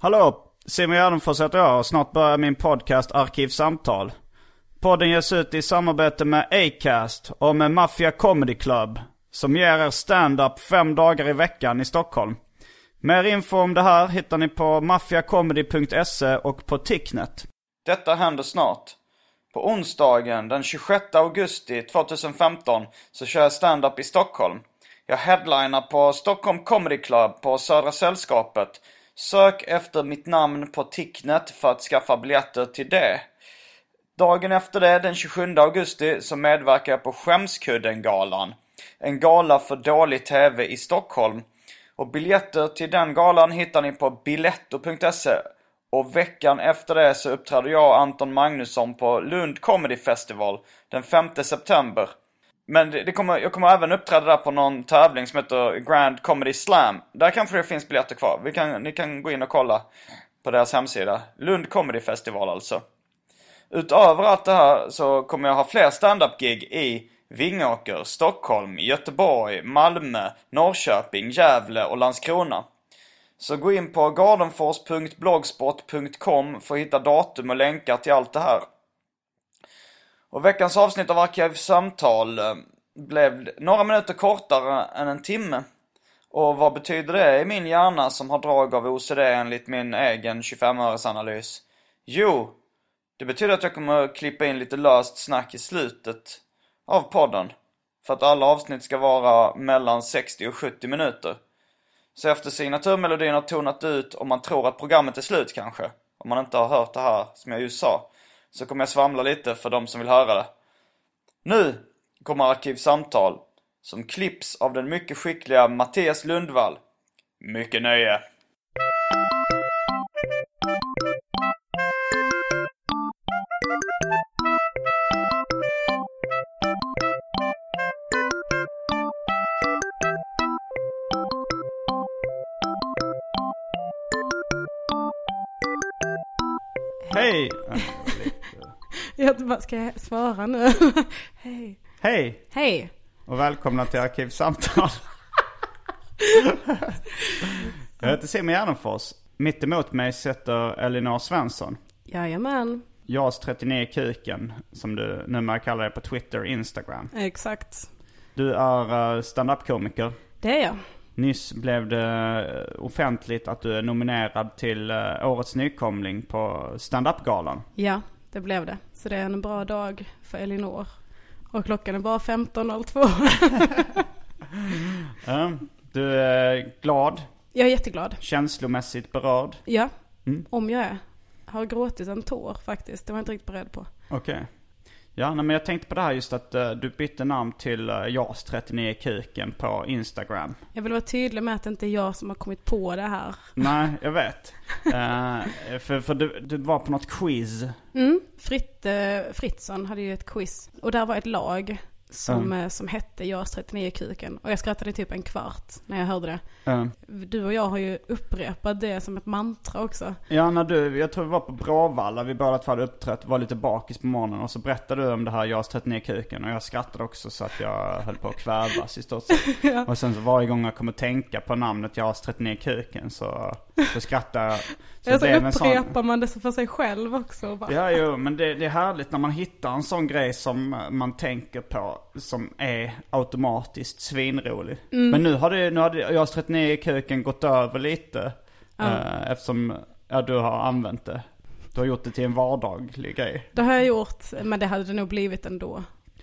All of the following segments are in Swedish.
Hallå, Simon Gärdenfors heter jag och snart börjar min podcast Arkivsamtal. Podden ges ut i samarbete med Acast och med Mafia Comedy Club som ger er stand-up fem dagar i veckan i Stockholm. Mer info om det här hittar ni på maffiacomedy.se och på Ticknet. Detta händer snart. På onsdagen den 26 augusti 2015 så kör jag stand-up i Stockholm. Jag headlinar på Stockholm Comedy Club på Södra Sällskapet. Sök efter mitt namn på Ticknet för att skaffa biljetter till det. Dagen efter det, den 27 augusti, så medverkar jag på Skämskudden-galan. En gala för dålig TV i Stockholm. Och biljetter till den galan hittar ni på biletto.se. Och veckan efter det så uppträder jag och Anton Magnusson på Lund Comedy Festival den 5 september. Men det, det kommer, jag kommer även uppträda där på någon tävling som heter Grand Comedy Slam. Där kanske det finns biljetter kvar. Vi kan, ni kan gå in och kolla på deras hemsida. Lund Comedy Festival alltså. Utöver allt det här så kommer jag ha fler stand-up-gig i Vingåker, Stockholm, Göteborg, Malmö, Norrköping, Gävle och Landskrona. Så gå in på gardenfors.blogspot.com för att hitta datum och länkar till allt det här. Och veckans avsnitt av Arkivsamtal eh, blev några minuter kortare än en timme. Och vad betyder det i min hjärna som har drag av OCD enligt min egen 25-öresanalys? Jo, det betyder att jag kommer klippa in lite löst snack i slutet av podden. För att alla avsnitt ska vara mellan 60 och 70 minuter. Så efter signaturmelodin har tonat ut och man tror att programmet är slut kanske, om man inte har hört det här som jag just sa, så kommer jag svamla lite för de som vill höra det. Nu kommer Arkivsamtal, som klipps av den mycket skickliga Mattias Lundvall. Mycket nöje! Hej! Jag bara, ska jag svara nu? Hej. Hej! Hej. Och välkomna till Arkivsamtal. jag heter Simon Gärdenfors. Mitt emot mig sitter Elinor Svensson. Jajamän. JAS 39 Kuken, som du numera kallar det på Twitter och Instagram. Exakt. Du är uh, stand-up-komiker. Det är jag. Nyss blev det offentligt att du är nominerad till uh, Årets nykomling på stand-up-galan. Ja, det blev det. Så det är en bra dag för Elinor. Och klockan är bara 15.02. uh, du är glad? Jag är jätteglad. Känslomässigt berörd? Ja, Mm. om jag är. Har gråtit en tår faktiskt. Det var jag inte riktigt beredd på. Okej. Ja, nej, men jag tänkte på det här just att eh, du bytte namn till uh, JAS 39 Kuken på Instagram. Jag vill vara tydlig med att det inte är jag som har kommit på det här. Nej, jag vet. Eh, för för du, du var på något quiz. Mm. Fritte Fritzson hade ju ett quiz. Och där var ett lag som, Mm. som hette JAS 39 kuken. Och jag skrattade typ en kvart när jag hörde det. Eh, Du och jag har ju upprepat det som ett mantra också. ja, när du, jag tror vi var på Bråvalla, vi båda två hade uppträtt, var lite bakis på morgonen och så berättade du om det här JAS 39 Kuken och jag skrattade också så att jag höll på att kvävas i stort sett. Och sen så varje gång jag kommer tänka på namnet JAS 39 Kuken så, så skrattar jag. Så Så, så en sån- upprepar man det för sig själv också. Bara, Ja, jo, men det, det är härligt när man hittar en sån grej som man tänker på som är automatiskt svinrolig. Mm. Men nu har det, nu har det, jag har 39 i kuken gått över lite. eh, eftersom ja, du har använt det. Du har gjort det till en vardaglig grej. Det har jag gjort, men det hade det nog blivit ändå.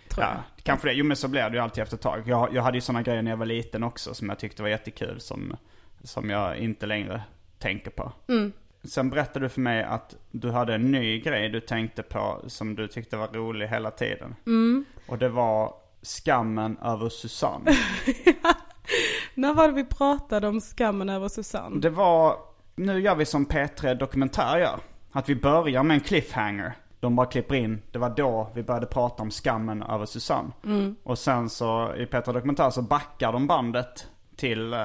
tror Ja, jag. kanske det. Jo men så blir det ju alltid efter ett tag. Jag, jag hade ju sådana grejer när jag var liten också som jag tyckte var jättekul. Som, som jag inte längre tänker på. Mm. Sen berättade du för mig att du hade en ny grej du tänkte på som du tyckte var rolig hela tiden. Mm. Och det var skammen över Susanne. När var det vi pratade om skammen över Susanne? Det var, nu gör vi som P3 Dokumentär gör. Att vi börjar med en cliffhanger. De bara klipper in, det var då vi började prata om skammen över Susanne. Och sen så i P3 Dokumentär så backar de bandet till, eh,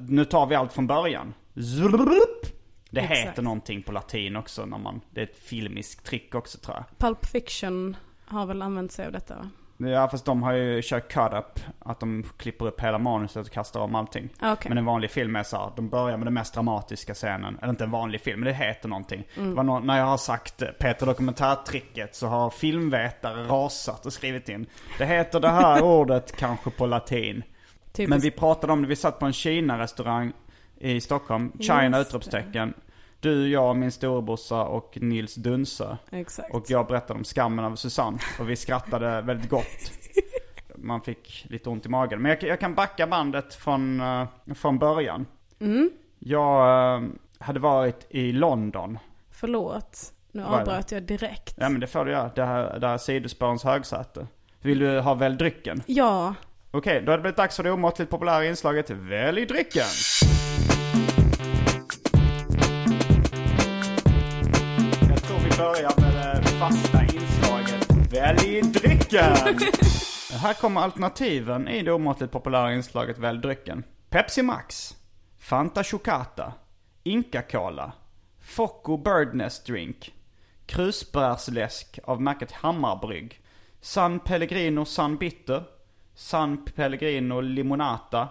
nu tar vi allt från början. Zulup. Det Exakt. heter någonting på latin också när man, det är ett filmiskt trick också tror jag. Pulp Fiction har väl använt sig av detta va? Ja fast de har ju kört cut-up. Att de klipper upp hela manuset och kastar om allting. Ah, okej. Men en vanlig film är så här, de börjar med den mest dramatiska scenen. Eller inte en vanlig film, men det heter någonting. Mm. Det var nå- när jag har sagt eh, Peter Dokumentärtricket så har filmvetare rasat och skrivit in. Det heter det här ordet kanske på latin. Typiskt. Men vi pratade om det, vi satt på en Kina-restaurang i Stockholm. China utropstecken. Du, jag, min storebrorsa och Nils Dunsö. Exakt. Och jag berättade om skammen av Susanne. Och vi skrattade väldigt gott. Man fick lite ont i magen. Men jag, jag kan backa bandet från, eh, från början. Mm. Jag eh, hade varit i London. Förlåt, nu avbröt jag direkt. Ja men det får du göra. Det här, det här är sidospårens högsäte. Vill du ha Välj drycken? Ja, Okej, då har det blivit dags för det omåttligt populära inslaget Välj drycken. Börja vi börjar med det fasta inslaget Välj drycken. Här kommer alternativen i det omåttligt populära inslaget Välj drycken. Pepsi Max, Fanta Chocata, Inca Cola, Focco Birdnest Drink, Krusbärsläsk av märket Hammarbrygg, San Pellegrino San Bitter, San Pellegrino Limonata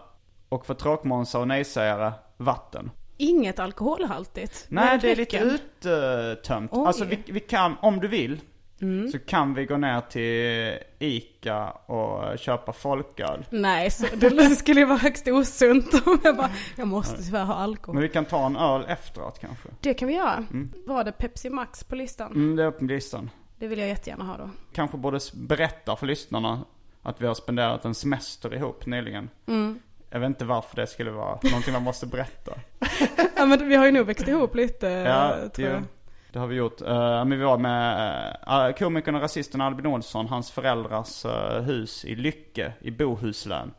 och för tråkmånsar och nejsägare, vatten inget alkoholhaltigt. Nej, det är lite uttömt. Oj. Alltså vi, vi kan, om du vill, så kan vi gå ner till Ica och köpa folköl. Nej, så det skulle ju vara högst osunt om jag bara, jag måste tyvärr ha alkohol. Men vi kan ta en öl efteråt kanske. Det kan vi göra. Var det Pepsi Max på listan? Mm, det är på listan. Det vill jag jättegärna ha då. Kanske borde berätta för lyssnarna att vi har spenderat en semester ihop nyligen. Mm. Jag vet inte varför det skulle vara någonting man måste berätta. Ja men vi har ju nog växt ihop lite, Ja, Eh, tror det, jag. det har vi gjort. Uh, men vi var med uh, komikern och rasisten Albin Olsson, hans föräldrars eh, hus i Lycke i Bohuslän.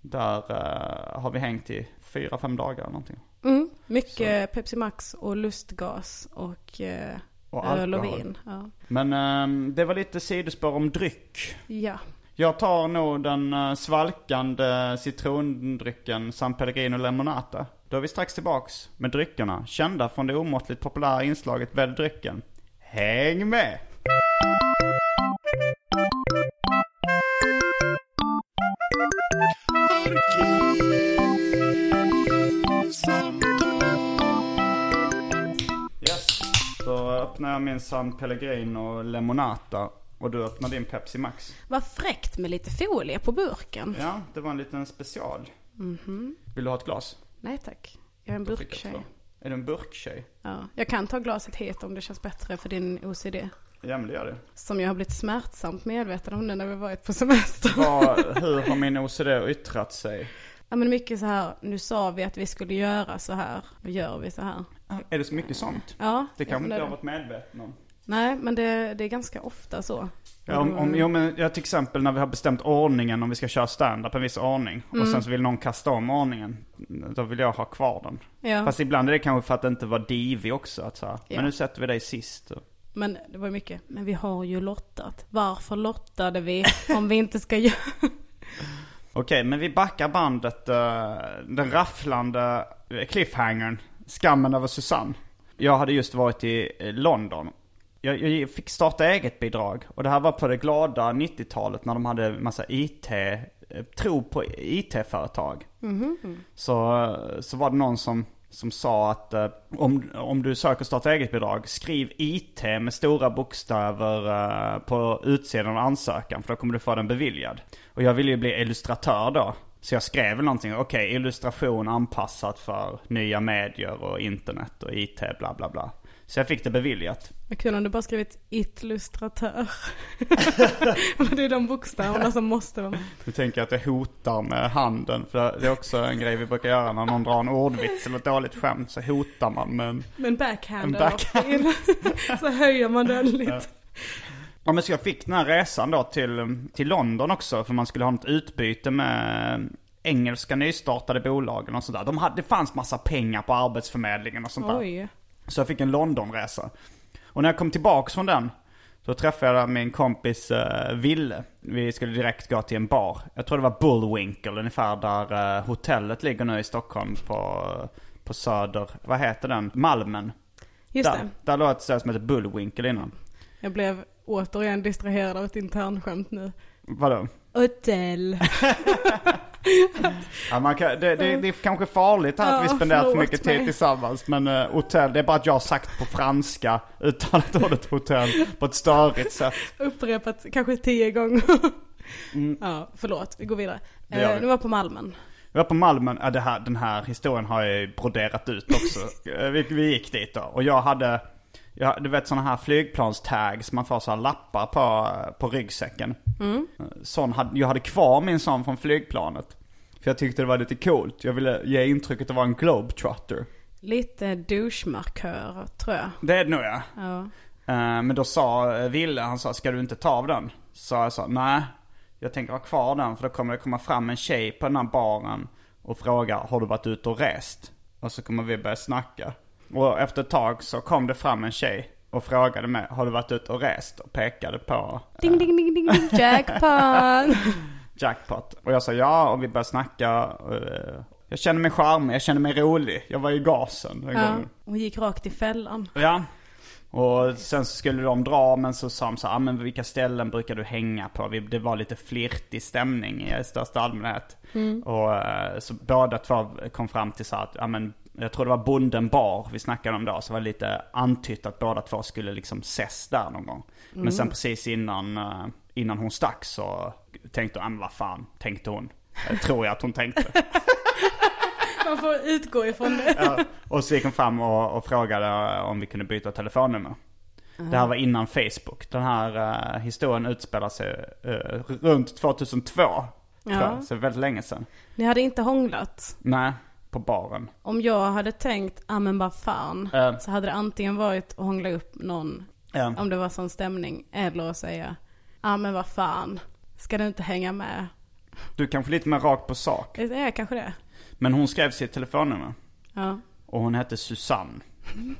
Där eh, har vi hängt i fyra, fem dagar eller någonting. Mm, mycket Pepsi Max och lustgas och, Och öl och vin. Ja. Men ehm, det var lite sidospår om dryck. ja. Jag tar nog den eh, svalkande citrondrycken San Pellegrino Lemonata. Då är vi strax tillbaks med dryckerna, kända från det omåttligt populära inslaget Välj drycken. Häng med! Yes, då öppnar jag min San Pellegrino Lemonata och du öppnar din Pepsi Max. Vad fräckt med lite folie på burken. Ja, det var en liten special. Mhm. Vill du ha ett glas? Nej tack. Jag är en Då fick jag burktjej. två. Är du en burktjej? Ja. Jag kan ta glaset hit om det känns bättre för din OCD. Ja men det gör det. Som jag har blivit smärtsamt medveten om nu när vi varit på semester. Vad, hur har min OCD yttrat sig? Ja men mycket så här, nu sa vi att vi skulle göra så här, nu gör vi så här. Är det så mycket sånt? Ja, Det jag kanske inte jag har varit medveten om. Nej, men det, det är ganska ofta så. Ja, om, om, jo, men jag till exempel när vi har bestämt ordningen om vi ska köra stand-up en viss ordning. Mm. Och sen så vill någon kasta om ordningen. Då vill jag ha kvar den. Ja. Fast ibland är det kanske för att det inte var divig också. Att så här, Ja. Men nu sätter vi dig sist. Men det var mycket, men vi har ju lottat. Varför lottade vi om vi inte ska göra... Okej, men vi backar bandet. eh, den rafflande cliffhangern. Skammen över Susanne. Jag hade just varit i eh, London. Jag, jag fick starta eget bidrag. Och det här var på det glada 90-talet när de hade massa IT, eh, tro på IT-företag. Så, eh, så var det någon som, som sa att eh, om, om du söker starta eget bidrag, skriv IT med stora bokstäver eh, på utsidan av ansökan för då kommer du få den beviljad. Och jag ville ju bli illustratör då. Så jag skrev någonting, okej illustration anpassat för nya medier och internet och IT bla bla bla. Så jag fick det beviljat. Vad kul om du bara skrivit illustratör. Det är de bokstäverna som måste vara med. Du tänker att jag hotar med handen. För det är också en grej vi brukar göra när någon drar en ordvits eller ett dåligt skämt. Så hotar man med en... En backhand. En backhand. så höjer man den lite. Ja men så jag fick den här resan då till, till London också. För man skulle ha något utbyte med engelska nystartade bolagen och sådär. De hade, det fanns massa pengar på arbetsförmedlingen och sånt där. Så jag fick en Londonresa. Och när jag kom tillbaks från den, då träffade jag min kompis uh, Ville. Vi skulle direkt gå till en bar. Jag tror det var Bullwinkle ungefär där uh, hotellet ligger nu i Stockholm på, på Söder. Vad heter den? Malmen. Just där, det. Där låg ett ställe som heter Bullwinkle innan. Jag blev återigen distraherad av ett internskämt nu. Vadå? Hotell. Ja, man kan, det, det, det är kanske farligt här att vi Ja, spenderar för mycket tid mig. tillsammans. Men uh, hotell, det är bara att jag har sagt på franska uttalat ordet hotell på ett störigt sätt. Upprepat kanske tio gånger. Ja, förlåt. Vi går vidare. Det gör Eh, nu var på Malmen. Vi var på Malmen, ja, det här, den här historien har jag broderat ut också. Eh, vi, vi gick dit då och jag hade, jag, du vet sådana här flygplanstags, man får så här lappar på, på ryggsäcken. Eh, Sån hade, jag hade kvar min sån från flygplanet. För jag tyckte det var lite coolt, jag ville ge intrycket att vara en globetrotter. Lite douchemarkör tror jag. Det är det nog ja. Ja. Eh, Men då sa eh, Ville, han sa ska du inte ta av den? Så jag sa nej, jag tänker ha kvar den för då kommer det komma fram en tjej på den här baren och fråga har du varit ute och rest? Och så kommer vi börja snacka. Och efter ett tag så kom det fram en tjej och frågade mig har du varit ute och rest? Och pekade på eh, Ding, ding, ding, ding, ding, jackpot. jackpot. Och jag sa ja och vi började snacka. eh, Jag kände mig charmig, jag kände mig rolig. Jag var i gasen den ja. gången. Hon gick rakt i fällan. Ja. Och sen så skulle de dra men så sa de så här, ah, men vilka ställen brukar du hänga på? Det var lite flirtig stämning i största allmänhet. Och eh, så båda två kom fram till så att, ja men jag tror det var Bonden bar vi snackade om då. Så det var lite antytt att båda två skulle liksom ses där någon gång. Men sen precis innan, eh, innan hon stack så tänkte hon, ja men vad fan, tänkte hon. Eh, Tror jag att hon tänkte. Man får utgå ifrån det. Ja, och så gick hon fram och, och frågade om vi kunde byta telefonnummer. Det här var innan Facebook. Den här uh, historien utspelar sig eh, runt 2002. Tror Ja. jag. Så väldigt länge sedan. Ni hade inte hånglat. Nej, på baren. Om jag hade tänkt, ah men vad fan. Ja. Så hade det antingen varit att hångla upp någon, Ja. om det var sån stämning. Eller att säga, ah men vad fan. Ska du inte hänga med? Du kanske lite mer rakt på sak. Det är kanske det. Men hon skrev sitt telefonnummer. Ja. Och hon hette Susanne.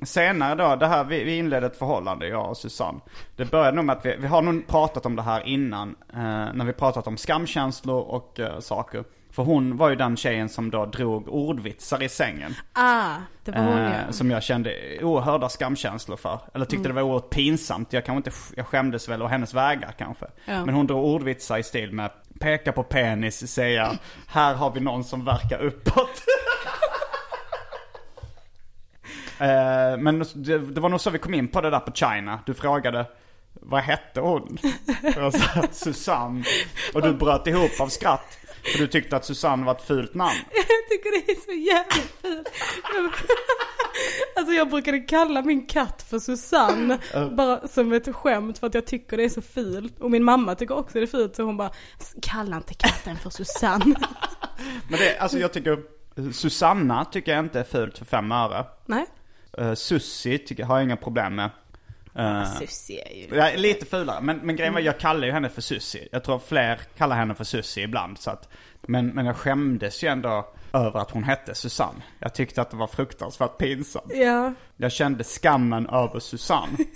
Senare då, det här, vi, vi inledde ett förhållande, jag och Susanne. Det började nog med att vi, vi har nog pratat om det här innan. Eh, när vi pratat om skamkänslor och eh, saker. För hon var ju den tjejen som då drog ordvitsar i sängen. Ah, det var hon Eh, ja. som jag kände oerhörda skamkänslor för. Eller tyckte det var oerhört pinsamt. Jag kanske inte, jag skämdes väl å hennes vägar kanske. Ja. Men hon drog ordvitsar i stil med peka på penis, säga här har vi någon som verkar uppåt. Eh, men det, det var nog så vi kom in på det där på China. Du frågade vad hette hon? Jag sa Susanne. Och du bröt ihop av skratt. För du tyckte att Susanne var ett fult namn. Jag tycker det är så jävla fint. Alltså jag brukade kalla min katt för Susanne. Bara som ett skämt för att jag tycker det är så fult. Och min mamma tycker också det är fult så hon bara, kalla inte katten för Susanne. Men det, alltså jag tycker, Susanna tycker jag inte är fult för fem öre. Nej. Uh, Sussi tycker jag har jag inga problem med. Uh, Sussi är ju... lite fulare, men, men grejen var jag kallar ju henne för Sussi. Jag tror fler kallar henne för Sussi ibland. Så att, men, men jag skämdes ju ändå över att hon hette Susanne. Jag tyckte att det var fruktansvärt pinsamt. Ja. Jag kände skammen över Susanne.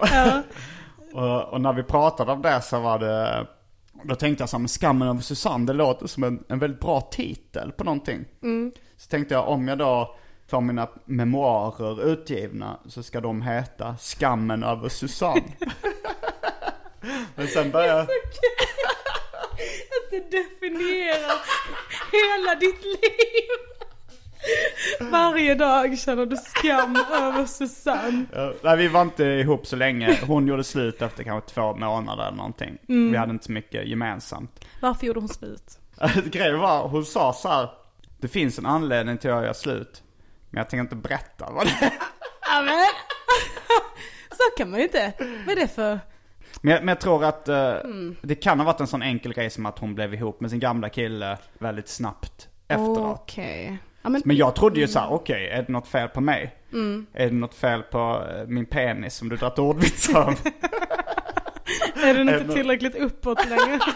Ja. Och, och när vi pratade om det så var det, då tänkte jag så här, men skammen över Susanne, det låter som en, en väldigt bra titel på någonting. Så tänkte jag, om jag då får mina memoarer utgivna så ska de heta Skammen över Susanne. men sen började jag, Att det definierar hela ditt liv. Varje dag känner du skam över Susanne. Ja, nej vi var inte ihop så länge. Hon gjorde slut efter kanske två månader eller någonting. Vi hade inte så mycket gemensamt. Varför gjorde hon slut? Grejen var, hon sa så här. Det finns en anledning till att jag gör slut. Men jag tänker inte berätta vad det är. Ja, men. Så kan man ju inte. Vad är det för? Men jag, men jag tror att eh, Mm. det kan ha varit en sån enkel grej som att hon blev ihop med sin gamla kille väldigt snabbt efteråt. Okej. Ja, men, Men jag trodde ju så här: okej, är det något fel på mig? Mm. Är det något fel på eh, min penis som du dragit ordvitsar om? är den inte tillräckligt uppåt längre?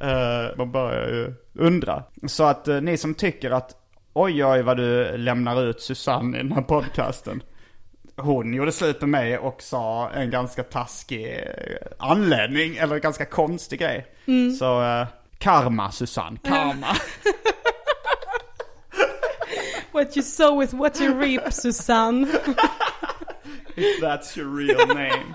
Eh, man börjar ju undra. Så att eh, ni som tycker att oj oj vad du lämnar ut Susanne i den här podcasten. Hon gjorde slut med mig och sa en ganska taskig eh, anledning, eller en ganska konstig grej. Så eh, karma Susanne, karma. What you sow is what you reap, Susanne. If that's your real name.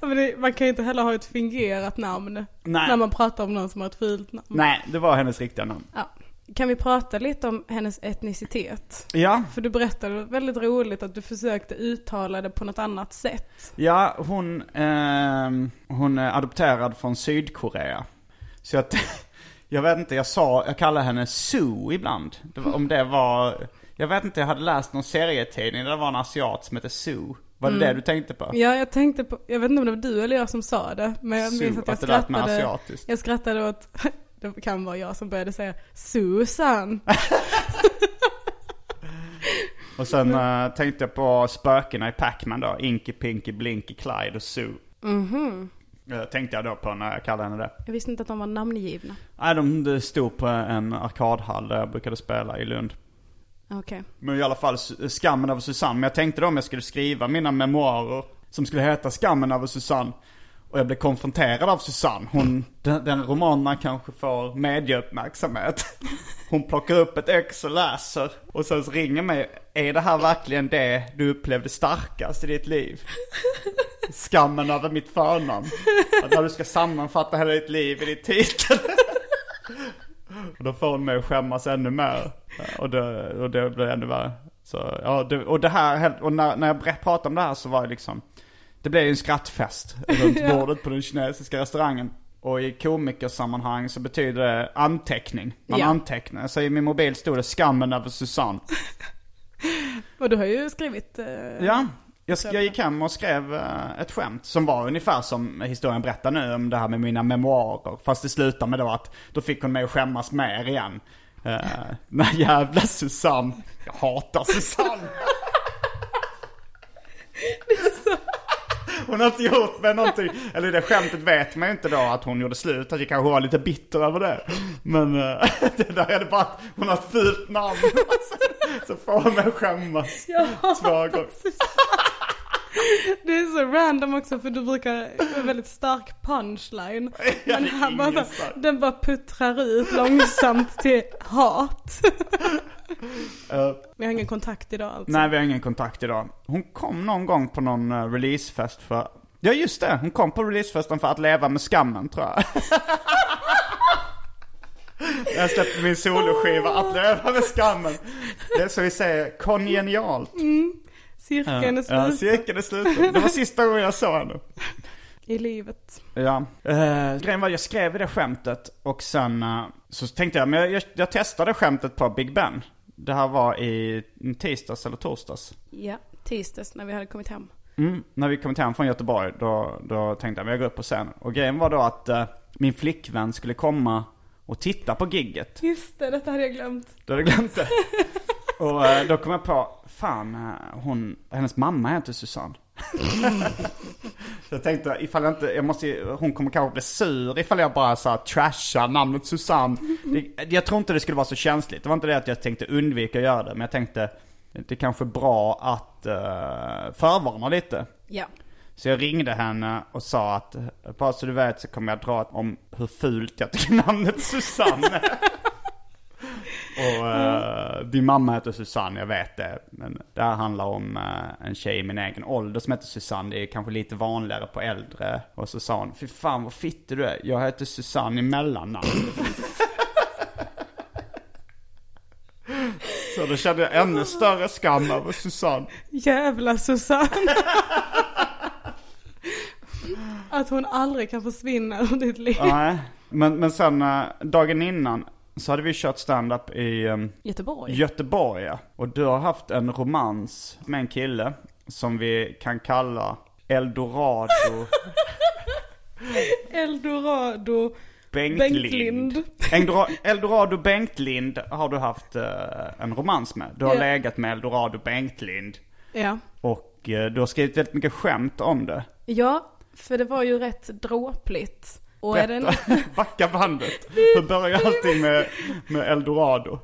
Det, man kan ju inte heller ha ett fingerat namn. Nej. När man pratar om någon som har ett fult namn. Nej, det var hennes riktiga namn. Ja. Kan vi prata lite om hennes etnicitet? Ja, För du berättade väldigt roligt att du försökte uttala det på något annat sätt. Ja, hon, ehm, hon är adopterad från Sydkorea. Så att, jag vet inte, jag sa, jag kallar henne Sue ibland. Det var, om det var, jag vet inte, jag hade läst någon serietidning där det var en asiat som hette Sue. Var det det du tänkte på? Ja, jag tänkte på, jag vet inte om det var du eller jag som sa det. Men jag Sue, minns att jag att skrattade. Jag skrattade åt, det kan vara jag som började säga Susan. Och sen eh, tänkte jag på spökena i Pac-Man då. Inky, Pinky, Blinky, Clyde och Sue. Mhm. Eh, tänkte jag då på när jag kallade henne det. Jag visste inte att de var namngivna. Nej, de de stod på en arkadhall där jag brukade spela i Lund. Okej. Men i alla fall Skammen över Susanne. Men jag tänkte då om jag skulle skriva mina memoarer som skulle heta Skammen över Susanne. Och jag blev konfronterad av Susanne. Hon, den, den romanen kanske får medieuppmärksamhet. Hon plockar upp ett ex och läser. Och sen ringer mig. Är det här verkligen det du upplevde starkast i ditt liv? Skammen över mitt förnamn. Att när du ska sammanfatta hela ditt liv i ditt titel. Och då får hon mig att skämmas ännu mer. Och det, och det blir ännu värre. Så, ja, det, och det här, och när, när jag pratade om det här så var jag liksom, det blev ju en skrattfest runt Ja. bordet på den kinesiska restaurangen. Och i komikersammanhang så betyder det anteckning. Man Ja. antecknar. Så i min mobil stod det skammen över Susanne. Och du har ju skrivit... Eh, Ja, jag, jag gick hem och skrev eh, ett skämt som var ungefär som historien berättar nu om det här med mina memoarer. Fast det slutar med då att då fick hon mig att skämmas mer igen. Uh, den jävla Susanne. Jag hatar Susanne. Hon har inte gjort mig någonting, eller det skämtet vet man ju inte då att hon gjorde slut, att jag kanske var lite bitter över det. Men eh, det där är det bara att hon har ett fult namn. Så får att skämmas två gånger. Det är så random också för du brukar ha en väldigt stark punchline. Men här bara, den bara puttrar ut långsamt till hat. Eh, Vi har ingen kontakt idag alltså. Nej, vi har ingen kontakt idag. Hon kom någon gång på någon eh, releasefest för... Ja, just det. Hon kom på releasefesten för att leva med skammen, tror jag. jag släppte min soloskiva Att leva med skammen. Det är så vi säger, kongenialt. Cirkeln är Ja, slut cirkeln är sluten. Det var sista gången jag såg henne. i livet. Ja. Uh, grejen var, jag skrev det skämtet och sen eh, så tänkte jag, men jag, jag, jag testade skämtet på Big Ben. Det här var i tisdags eller torsdags. Ja, tisdags när vi hade kommit hem. Mm, när vi kom hem från Göteborg då, då tänkte jag, men jag går upp på scen. Och grejen var då att eh, min flickvän skulle komma och titta på gigget. Just det, detta hade jag glömt. Du hade glömt det. och eh, då kom jag på, fan, eh, hon, hennes mamma heter Susanne. så jag tänkte, ifall jag inte, jag måste, hon kommer kanske bli sur ifall jag bara så här trashar namnet Susanne. Det, jag tror inte det skulle vara så känsligt. Det var inte det att jag tänkte undvika att göra det, men jag tänkte, det är kanske bra att uh, förvarna lite. Ja. Så jag ringde henne och sa att, bara så du vet så kommer jag dra om hur fult jag tycker namnet Susanne Och eh, din mamma heter Susanne, jag vet det. Men det här handlar om eh, en tjej i min egen ålder som heter Susanne. Det är kanske lite vanligare på äldre. Och så sa hon, fy fan vad fittig du är. Jag heter Susanne i mellannamn. så då kände jag ännu större skam över Susanne. Jävla Susanne. Att hon aldrig kan försvinna ur ditt liv. Nej, men, men sen eh, dagen innan så hade vi kört stand-up i um, Göteborg. Göteborg. ja. Och du har haft en romans med en kille som vi kan kalla Eldorado Eldorado Bengtlind. Bengtlind. Eldora- Eldorado Bengtlind har du haft eh, en romans med. Du har Ja. legat med Eldorado Bengtlind. Ja. Och eh, du har skrivit väldigt mycket skämt om det. Ja, för det var ju rätt dråpligt. Och är det en Berätta, backa bandet. Hur börjar allting med, med Eldorado?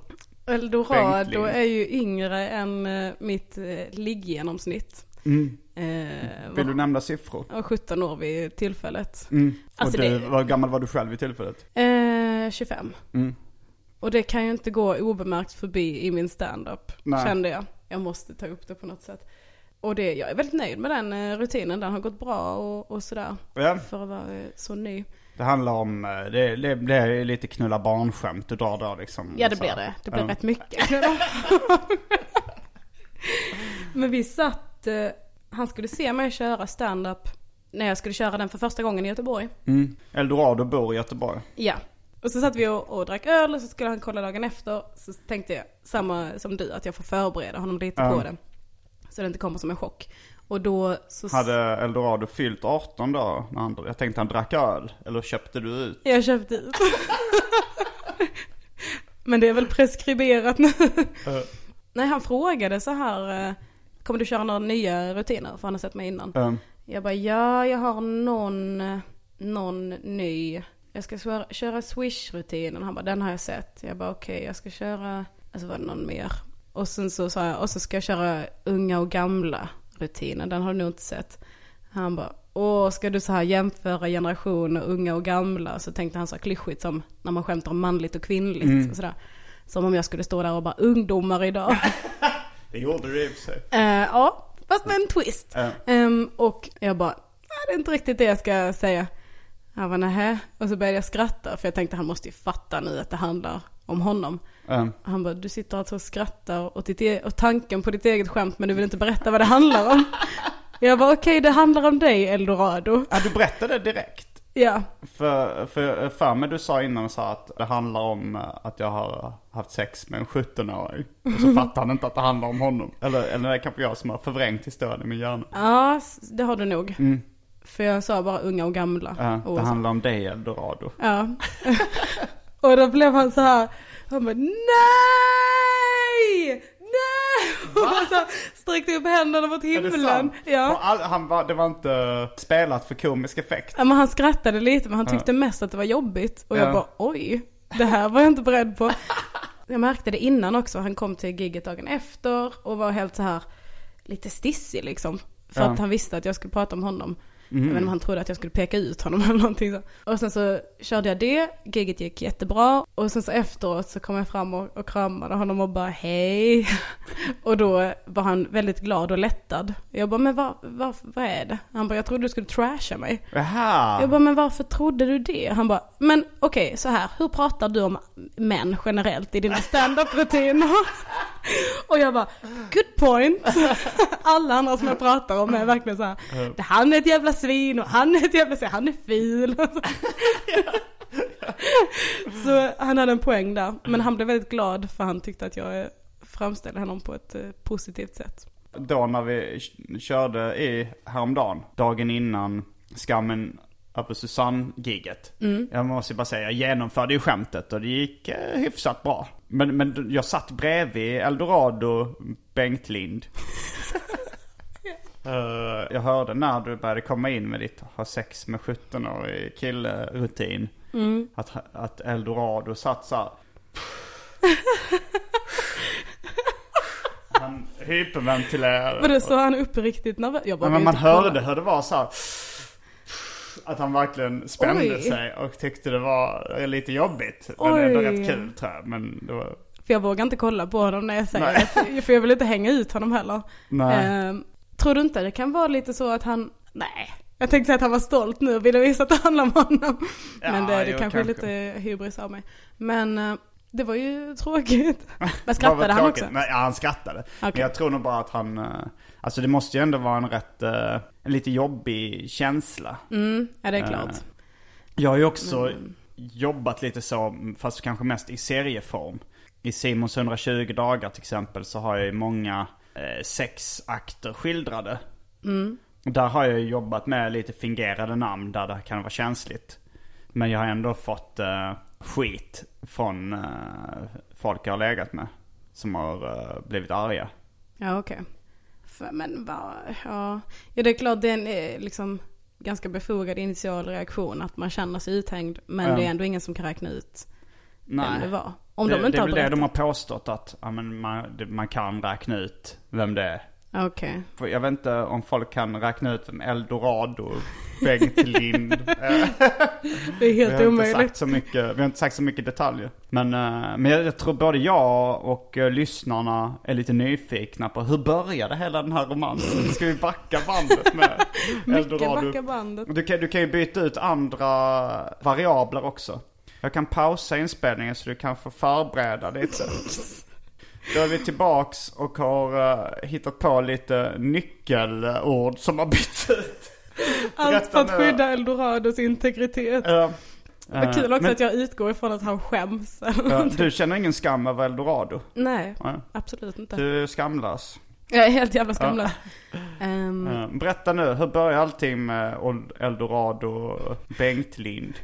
Eldorado är ju yngre än eh, mitt eh, ligggenomsnitt. Mm. Eh, Vill du nämna siffror? var 17 år vid tillfället. Mm. Alltså och du, det- Vad gammal var du själv i tillfället? Eh, 25. Mm. Och det kan ju inte gå obemärkt förbi i min stand-up, kände jag. Jag måste ta upp det på något sätt. Och det, jag är väldigt nöjd med den eh, rutinen, den har gått bra och, och sådär. Ja. För att vara så ny. Det handlar om, eh, det, det, det är lite knulla barnskämt du drar då liksom. Ja det blir det, det blir Ja. rätt mycket. Men vi satt, eh, han skulle se mig köra stand-up när jag skulle köra den för första gången i Göteborg. Mm. Eldorado bor i Göteborg. Ja. Och så satt vi och, och drack öl och så skulle han kolla dagen efter. Så tänkte jag, samma som du, att jag får förbereda honom lite Ja. på det. Så det inte kommer som en chock. Och då så... Hade Eldorado fyllt 18 då? När han, jag tänkte han drack öl. Eller köpte du ut? Jag köpte ut. Men det är väl preskriberat nu. Nej, han frågade så här, eh, kommer du köra några nya rutiner? För han har sett mig innan. Um, Jag bara, ja, jag har någon, eh, någon ny. Jag ska köra, köra swish-rutinen. Han bara, den har jag sett. Jag bara, okej, jag ska köra, alltså var det någon mer? Och sen så sa jag, och så ska jag köra unga och gamla rutinen. Den har du nog inte sett. Han bara, åh, ska du så här jämföra generationer, unga och gamla? Så tänkte han så här klyschigt som när man skämtar om manligt och kvinnligt och sådär. Som om jag skulle stå där och bara, ungdomar idag. det gjorde du i och för sig. Eh, ja, fast med en twist. Ja. Ehm, och jag bara, "Nej, det är inte riktigt det jag ska säga. Han bara, nähä. Och så började jag skratta för jag tänkte han måste ju fatta nu att det handlar om honom. Um, Han bara, du sitter alltså och skrattar åt, ditt e- åt tanken på ditt eget skämt men du vill inte berätta vad det handlar om. Jag bara, okej det handlar om dig Eldorado. ja, du berättade direkt. Ja, För, för, för mig du sa innan så att det handlar om eh, att jag har haft sex med en 17-åring. Och så fattar han inte att det handlar om honom. Eller, eller det är kanske jag som har förvrängt historien i min hjärna. ja det har du nog. Mm. För jag sa bara unga och gamla. Ja, det handlar om dig Eldorado. Ja. och då blev han så här. Han bara nej! Nej! Och så sträckte upp händerna mot Är det himlen. sant? Ja. All, han var, det var inte spelat för komisk effekt. ja. Men han skrattade lite men han tyckte mest att det var jobbigt. Och jag Ja. bara oj, det här var jag inte beredd på. Jag märkte det innan också. Han kom till gigget dagen efter och var helt så här lite stissig liksom. För Ja. att han visste att jag skulle prata om honom. Mhm. Jag vet inte om han trodde att jag skulle peka ut honom eller någonting så. Och sen så körde jag det, giget gick jättebra. Och sen så efteråt så kom jag fram och, och kramade honom och bara hej. Och då var han väldigt glad och lättad. Jag bara, men vad, vad, vad är det? Han bara, jag trodde du skulle trasha mig. Jaha. Jag bara, men varför trodde du det? Han bara, men okej så här, hur pratar du om män generellt i dina stand-up-rutiner? Och jag bara, good point. Alla andra som jag pratar om är verkligen så här, han är ett jävla svin och han är ett jävla svin, han är ful. Så han hade en poäng där. Men han blev väldigt glad för han tyckte att jag framställde honom på ett eh, positivt sätt. Då när vi körde i häromdagen, dagen innan skammen över Susanne-giget. Jag måste bara säga, jag genomförde ju skämtet och det gick eh, hyfsat bra. Men, men jag satt bredvid Eldorado Bengt Lind. Eh, jag hörde när du började komma in med ditt ha sex med 17-årig kille-rutin. Att, att Eldorado satt så här. Han hyperventilerade. Men då så han uppriktigt nervös. Jag bara, Men "Vi man inte kolla." hörde hur det var så här, Att han verkligen spände Oj. sig och tyckte det var lite jobbigt. Men ändå Oj. rätt kul tror jag. Men det var... För jag vågar inte kolla på honom när jag säger Nej. det. För- jag vill inte hänga ut honom heller. Ehm, tror du inte det kan vara lite så att han, nej. Jag tänkte säga att han var stolt nu och ville visa att det handlar om honom. Ja, Men det, det jo, kanske är kanske. lite hybris av mig. Men eh, det var ju tråkigt. Men skrattade han också? Nej, ja, han skrattade. Men Okej. jag tror nog bara att han... eh, Alltså det måste ju ändå vara en rätt... eh, En lite jobbig känsla. Mm, ja det är klart. Eh, Jag har ju också Mm. jobbat lite så, fast kanske mest i serieform. I Simons 120 dagar till exempel så har jag ju många sexakter skildrade. Och Där har jag jobbat med lite fingerade namn där det kan vara känsligt. Men jag har ändå fått skit från eh, folk jag har legat med. Som har eh, blivit arga. Ja okej. För- Men bara, ja. Ja det är klart det är en eh, liksom ganska befogad initial reaktion att man känner sig uthängd. Men Ja. det är ändå ingen som kan räkna ut vem Nej. det var. Om det, de inte det är väl det de har påstått att ja, men man, man kan räkna ut vem det är. Okej. För jag vet inte om folk kan räkna ut vem Eldorado, Bengt Lind. eh, Det är vi helt inte omöjligt. sagt så mycket, vi har inte sagt så mycket detaljer. Men, eh, men jag, tror både jag och eh, lyssnarna är lite nyfikna på hur började hela den här romansen? Ska vi backa bandet med Mycket Eldorado? backa bandet. Du kan, du kan ju byta ut andra variabler också. Jag kan pausa inspelningen så du kan få förbereda lite. Då är vi tillbaks och har eh, hittat på lite nyckelord som har bytts ut. Allt för att skydda Eldorados integritet. Uh, Vad kul också att jag utgår ifrån att han skäms. någonting. du känner ingen skam över Eldorado? Nej, absolut inte. Du är skamlös. Jag är helt jävla skamlös. Eh, Berätta nu, hur börjar allting med Eldorado och Bengt Lind?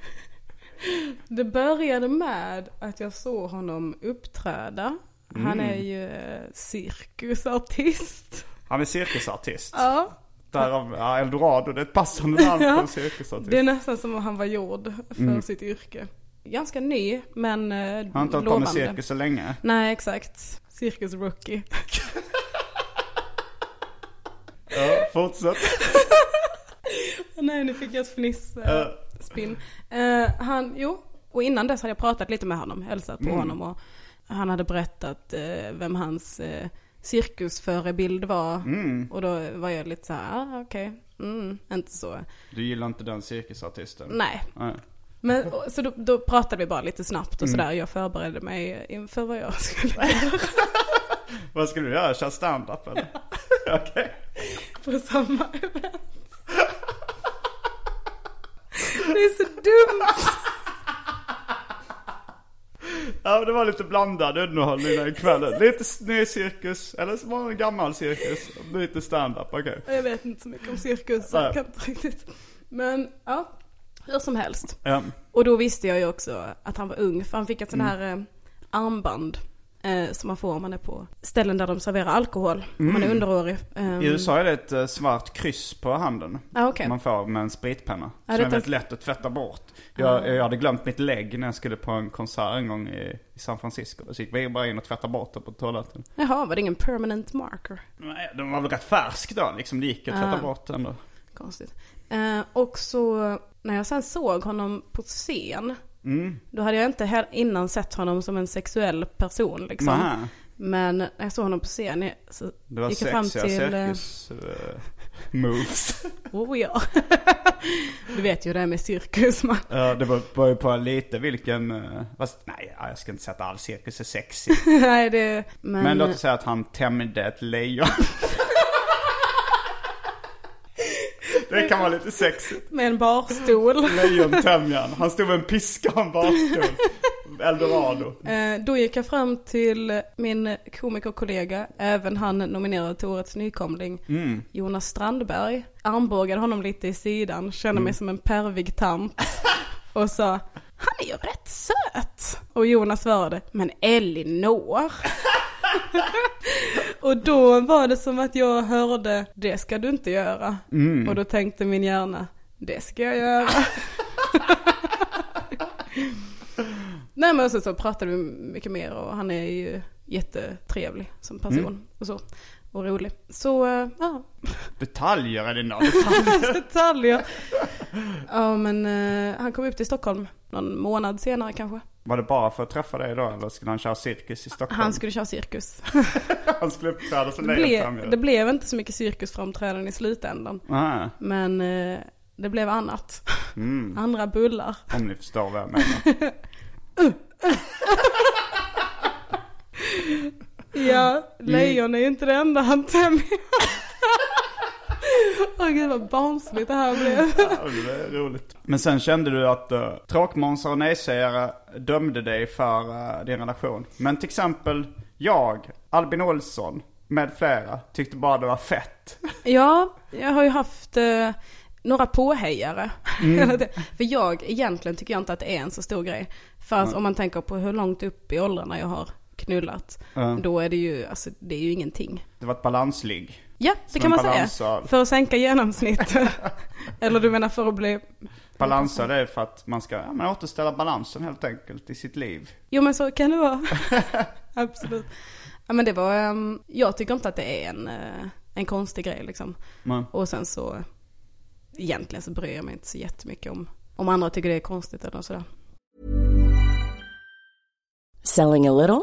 Det började med att jag såg honom uppträda. Han Mm. är ju eh, cirkusartist. Han är cirkusartist. Ja, Därav, ja, Eldorado, det är ett passande namn Ja. på en cirkusartist. det är nästan som om han var gjord för Mm. sitt yrke. Ganska ny, men eh, Han har inte hållit på med lovande. cirkus så länge. Nej, exakt. Cirkusrookie. Ja, fortsätt. Nej, nu fick jag ett fniss. Eh. Uh. Eh, han, jo, och innan dess hade jag pratat lite med honom, hälsat Mm. på honom och han hade berättat eh, vem hans uh, cirkusförebild var. Mm. Och då var jag lite så här, ah, okej, mm, inte så. Du gillar inte den cirkusartisten? Nej. Nej. Men, så då, då pratade vi bara lite snabbt och Mm. sådär. Jag förberedde mig inför vad jag skulle göra Vad skulle du göra? Köra stand-up eller? Okej. på samma event. Det är så dumt. Ja, det var lite blandad underhållning den kvällen. Lite ny cirkus, eller så var det en gammal cirkus. Lite stand-up, okej. Jag vet inte så mycket om cirkus, så jag kan inte riktigt. Men ja, hur som helst. Ja. Och då visste jag ju också att han var ung, för han fick ett sånt Mm. här eh, armband. Eh, som man får om man är på ställen där de serverar alkohol. Om man är underårig. Ehm, Mm. I USA är det ett eh, svart kryss på handen. Ja, okej. Man får med en spritpenna. Ja, som det är väldigt lätt att tvätta bort. Jag, jag hade glömt mitt lägg när jag skulle på en konsert en gång i, i San Francisco. Så gick vi bara in och tvättade bort det på toaletten. Jaha, var det ingen permanent marker? Nej, den var väl rätt färsk då liksom. Det gick att tvätta Ah. bort den då. Konstigt. Eh, och så när jag sen såg honom på scen. Mm. Då hade jag inte här innan sett honom som en sexuell person liksom. Nähä. Men när jag såg honom på scen så Det var gick jag fram till... eh, cirkus eh, moves. Oh ja. du vet ju det är med cirkus man. Ja, det var, var ju på lite vilken... eh, Fast nej, ja, jag ska inte säga att all cirkus är sexy. Nej det... Men, Men låt oss säga att han tämjde ett lejon. Det kan vara lite sexigt. med en barstol. Lejontämjaren. Han stod med en piska och en barstol. Eldorado. Eh, då gick jag fram till min komikerkollega, även han nominerad till årets nykomling, Mm. Jonas Strandberg. Armbågade honom lite i sidan, kände Mm. mig som en pervig tant. Och sa, han är ju rätt söt. Och Jonas svarade, men Elinor. och då var det som att jag hörde, det ska du inte göra. Mm. Och då tänkte min hjärna, det ska jag göra. Nej men så, så pratade vi mycket mer och han är ju jättetrevlig som person Mm. och så. Och rolig. Så, eh, ja. Detaljer är det. Detaljer. Detaljer. Ja men eh, han kom upp till Stockholm någon månad senare kanske. Var det bara för att träffa dig då eller skulle han köra cirkus i Stockholm? Han skulle köra cirkus. Han skulle uppträda som Det, ble, lejontämjare. det blev inte så mycket cirkusframträdanden i slutändan. Ah, Men eh, det blev annat. mm. Andra bullar. Om ni förstår vad jag menar. Ja, lejon är ju inte det enda han tämjer. Åh gud vad barnsligt det här blev. Ja, det är roligt. Men sen kände du att uh, tråkmånsar och nejsägare dömde dig för uh, din relation. Men till exempel jag, Albin Olsson med flera tyckte bara det var fett. Ja, jag har ju haft eh, några påhejare. För jag, egentligen tycker jag inte att det är en så stor grej. För att om man tänker på hur långt upp i åldrarna jag har knullat. Då är det ju, alltså det är ju ingenting. Det var ett balansligg. Ja, det Som kan man en säga. balansad. För att sänka genomsnitt. Eller du menar för att bli... Balansa det är för att man ska ja, men återställa balansen helt enkelt i sitt liv. Jo men så kan det vara. Absolut. Ja men det var, ehm, jag tycker inte att det är en, eh, en konstig grej liksom. Men, Och sen så, egentligen så bryr jag mig inte så jättemycket om, om andra tycker det är konstigt eller sådär. Selling a little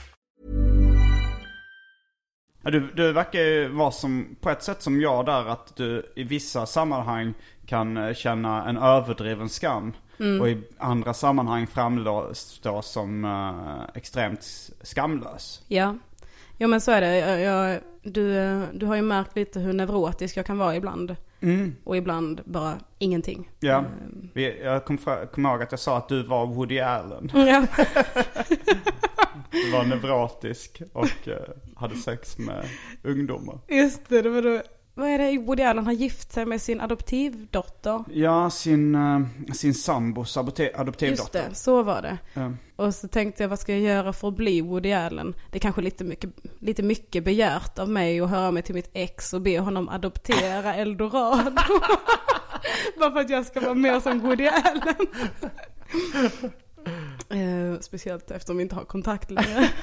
Ja, du, du verkar ju vara som, på ett sätt som jag där, att du i vissa sammanhang kan eh, känna en överdriven skam. Och i andra sammanhang framstå som uh, extremt skamlös. Ja. Jo men så är det. Jag, jag, du, eh, du har ju märkt lite hur neurotisk jag kan vara ibland. Och ibland bara ingenting. Ja, vi, jag kom, kom ihåg att jag sa att du var Woody Allen. Ja. Var neurotisk och eh, hade sex med ungdomar. Just det, det var då. Vad är det Woody Allen har gift sig med sin adoptivdotter? Ja, sin, eh, sin sambos adopte- Just adoptivdotter. det, så var det. Ja. Och så tänkte jag, vad ska jag göra för att bli Woody Allen? Det är kanske lite mycket, lite mycket begärt av mig att höra mig till mitt ex och be honom adoptera Eldorado. Bara för att jag ska vara mer som Woody Allen. Eh, speciellt eftersom vi inte har kontakt längre.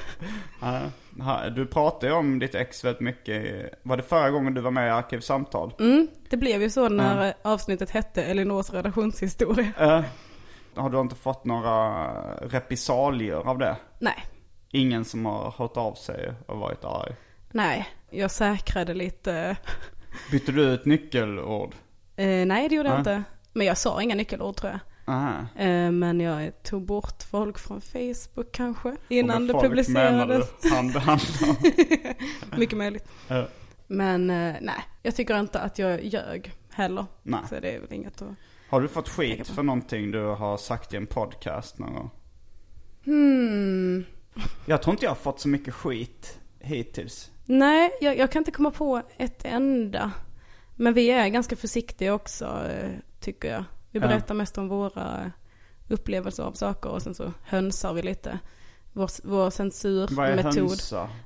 Ja, du pratade ju om ditt ex väldigt mycket. Var det förra gången du var med i Arkivsamtal? Mm, det blev ju så när eh, avsnittet hette Elinors relationshistoria. Eh, har du inte fått några repressalier av det? Nej, Ingen som har hört av sig och varit arg? nej, jag säkrade lite. Bytte du ut nyckelord? Eh, nej, det gjorde jag Nej. inte. Men jag sa inga nyckelord tror jag. Aha. Eh, Men jag tog bort folk från Facebook kanske. Innan det publicerades. hand i hand. Mycket möjligt. Men eh, nej, jag tycker inte att jag ljög heller. Nej. Så det är väl inget att... Har du fått skit för någonting du har sagt i en podcast någon gång? Hmm. Jag tror inte jag har fått så mycket skit hittills. Nej, jag, jag kan inte komma på ett enda. Men vi är ganska försiktiga också, eh, tycker jag. Vi Ja. berättar mest om våra upplevelser av saker och sen så hönsar vi lite. Vår, vår censurmetod.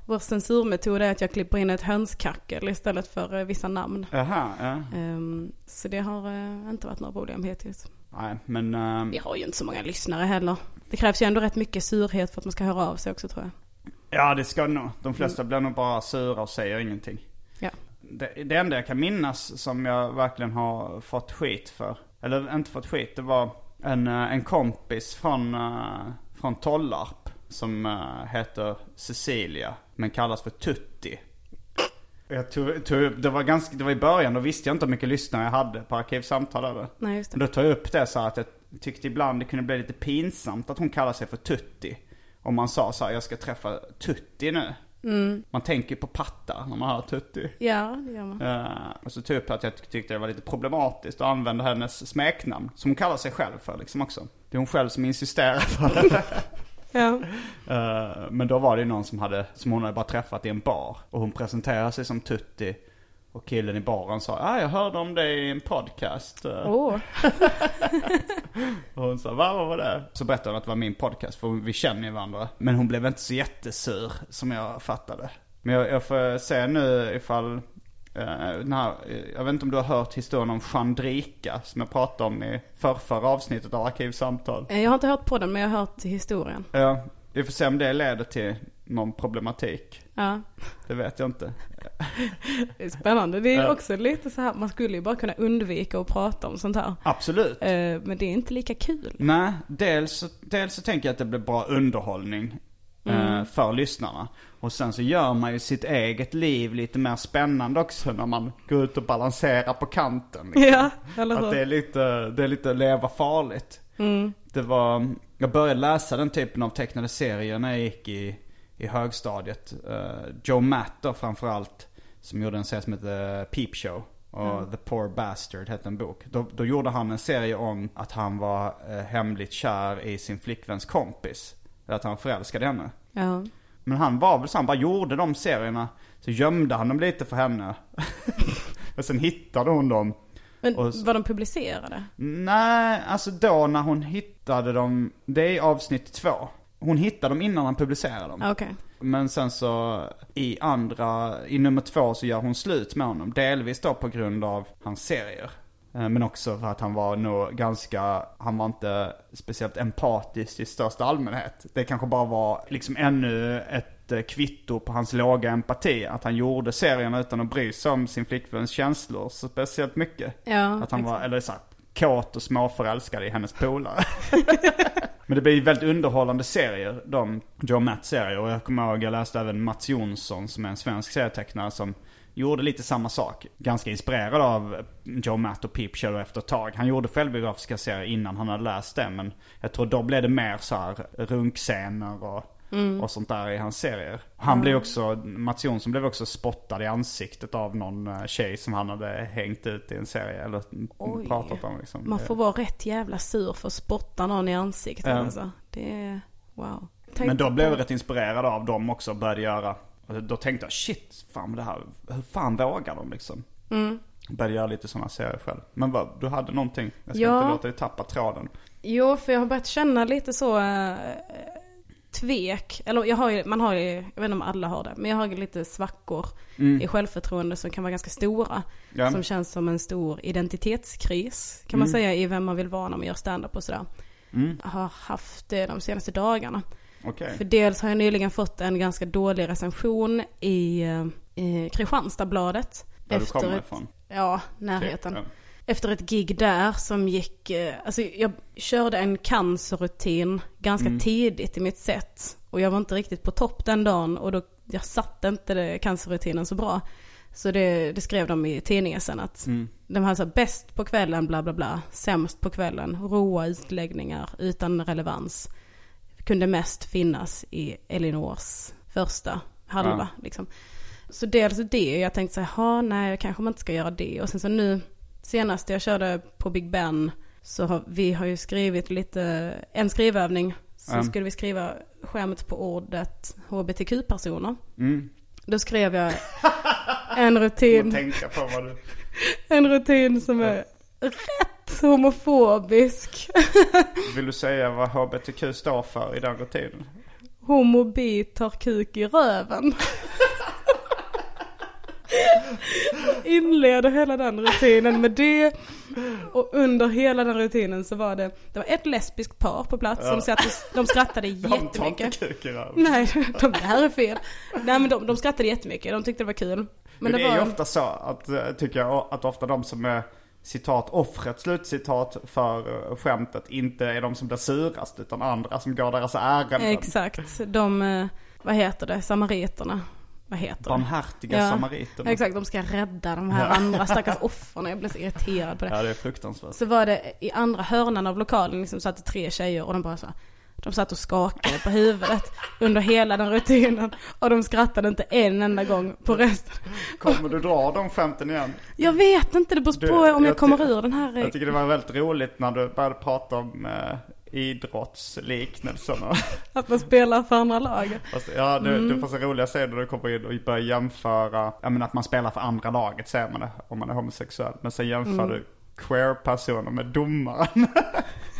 Vår censurmetod är att jag klipper in ett hönskackel istället för eh, vissa namn. Jaha, ja. Ehm, så det har eh, inte varit några problem hittills. Nej, men... ehm, Vi har ju inte så många lyssnare heller. Det krävs ju ändå rätt mycket surhet för att man ska höra av sig också tror jag. Ja, det ska det nog. De flesta blir nog bara sura och säger ingenting. Ja. Det, det enda jag kan minnas som jag verkligen har fått skit för, eller inte fått skit, det var en, eh, en kompis från, eh, från Tollarp som eh, heter Cecilia men kallas för Tutti. Jag tog, tog upp, det var ganska, det var i början, då visste jag inte hur mycket lyssnare jag hade på Arkivsamtal över. Nej, just det. Men då tog jag upp det så att jag tyckte ibland det kunde bli lite pinsamt att hon kallar sig för Tutti. Om man sa så här, jag ska träffa Tutti nu. Man tänker på patta när man hör Tutti. Ja, det gör man. Uh, och så upp att jag tyckte det var lite problematiskt att använda hennes smeknamn. Som hon kallar sig själv för liksom också. Det är hon själv som insisterar på det. Ja. Eh, men då var det ju någon som hade, som hon hade bara träffat i en bar. Och hon presenterade sig som Tutti. Och killen i baren sa, ah, jag hörde om dig i en podcast. Åh, Och hon sa, Va, vad var det? Så berättade hon att det var min podcast, för vi känner ju varandra. Men hon blev inte så jättesur som jag fattade. Men jag, jag får se nu ifall, eh, här, jag vet inte om du har hört historien om Chandrika som jag pratade om i förrförra avsnittet av Arkivsamtal. Eh, jag har inte hört på den men jag har hört historien. Ja, vi får se om det leder till någon problematik. Ja, Det vet jag inte. Det är spännande. Det är också lite så här, man skulle ju bara kunna undvika att prata om sånt här. Absolut. Eh, Men det är inte lika kul. Nej, dels, dels så tänker jag att det blir bra underhållning eh, för lyssnarna. Och sen så gör man ju sitt eget liv lite mer spännande också när man går ut och balanserar på kanten. liksom. Ja, eller Att det är hur? lite, det är lite att leva farligt. Det var, jag började läsa den typen av tecknade serier när jag gick i, i högstadiet. Uh, Joe Matt då framförallt, som gjorde en serie som heter Peep Show. Och The Poor Bastard hette en bok. Då, då gjorde han en serie om att han var eh, hemligt kär i sin flickväns kompis. Att han förälskade henne. Ja. Men han var väl så han bara gjorde de serierna. Så gömde han dem lite för henne. och sen hittade hon dem. Men Och- var de publicerade? Nej, alltså då när hon hittade dem, det är avsnitt två. Hon hittade dem innan han publicerade dem. Okej. Men sen så i andra, i nummer två så gör hon slut med honom. Delvis då på grund av hans serier. Eh, Men också för att han var nog ganska, han var inte speciellt empatisk i största allmänhet. Det kanske bara var liksom ännu ett eh, kvitto på hans låga empati. Att han gjorde serien utan att bry sig om sin flickväns känslor så speciellt mycket. Ja, Att han var, exakt. eller så här, kåt och småförälskad i hennes polare. Men det blir väldigt underhållande serier, de Joe Matt serier. Och jag kommer ihåg, jag läste även Mats Jonsson som är en svensk serietecknare som gjorde lite samma sak. Ganska inspirerad av Joe Matt och Peep Show efter ett tag. Han gjorde självbiografiska serier innan han hade läst det. Men jag tror då blev det mer så här runkscener och, och sånt där i hans serier. Han blev också, Mats Jonsson blev också spottad i ansiktet av någon eh, tjej som han hade hängt ut i en serie. Eller Oj. pratat om liksom. Man får vara rätt jävla sur för att spotta någon i ansiktet Ja. alltså. Det är, wow. Tänk Men då blev jag rätt inspirerad av dem också och började göra. och Då tänkte jag shit, fan det här, hur fan vågar de liksom? Mm. Började göra lite sådana serier själv. Men vad, du hade någonting? Jag ska Ja. inte låta dig tappa tråden. Jo, för jag har börjat känna lite så eh, tvek. Eller jag har ju, man har ju, jag vet inte om alla har det, men jag har ju lite svackor i självförtroende som kan vara ganska stora. Ja. Som känns som en stor identitetskris, kan man säga, i vem man vill vara när man gör stand-up och sådär. Jag har haft det de senaste dagarna. Okej. För dels har jag nyligen fått en ganska dålig recension i, eh, i Kristianstadsbladet. Där du kommer ifrån. Ja, närheten. Ja. Efter ett gig där som gick, eh, alltså jag körde en cancerrutin ganska Mm. tidigt i mitt set. Och jag var inte riktigt på topp den dagen och då, jag satte inte det, cancerrutinen så bra. Så det, det skrev de i tidningen sen att Mm. de här så här, bäst på kvällen bla bla bla, sämst på kvällen, råa utläggningar utan relevans. Kunde mest finnas i Elinors första halva liksom. Så dels det, jag tänkte så här, "Ha, nej jag kanske man inte ska göra det. Och sen så nu, senast jag körde på Big Ben, så har vi har ju skrivit lite, en skrivövning. Så Mm. skulle vi skriva skämt på ordet hbtq-personer. Mm. Då skrev jag en rutin, tänka på vad du... en rutin som är rätt homofobisk. Vill du säga vad HBTQ står för i den rutinen? Homobi tar kuk i röven. Inleder hela den rutinen med det. Och under hela den rutinen så var det, det var ett lesbiskt par på plats som satt och, de skrattade De jättemycket. röven. Nej, de, det här är fel. Nej men de, de skrattade jättemycket, de tyckte det var kul. Men, det, det, är ju var, ofta så att, eh, tycker jag, att ofta de som är citat offret slutcitat för eh, skämtet inte är de som blir surast utan andra som går deras ärenden. Exakt, de, eh, vad heter det, samariterna. Vad heter? Barmhärtiga samariterna. Exakt, de ska rädda de här andra stackars offren. Jag blir så irriterad på det. Ja det är fruktansvärt. Så var det i andra hörnan av lokalen liksom satt tre tjejer och de bara så de satt och skakade på huvudet under hela den rutinen. Och de skrattade inte en enda gång på resten. Kommer du dra de skämten igen? Jag vet inte, det beror Du, på om jag, jag kommer ur den här. Jag tycker det var väldigt roligt när du började prata om eh, idrottsliknelserna. Att man spelar för andra lag. Fast, ja, det, Mm. det får så roliga scener när du kommer in och börjar jämföra, ja men att man spelar för andra laget säger man det, om man är homosexuell. Men sen jämför Mm. du queer-personer med domaren.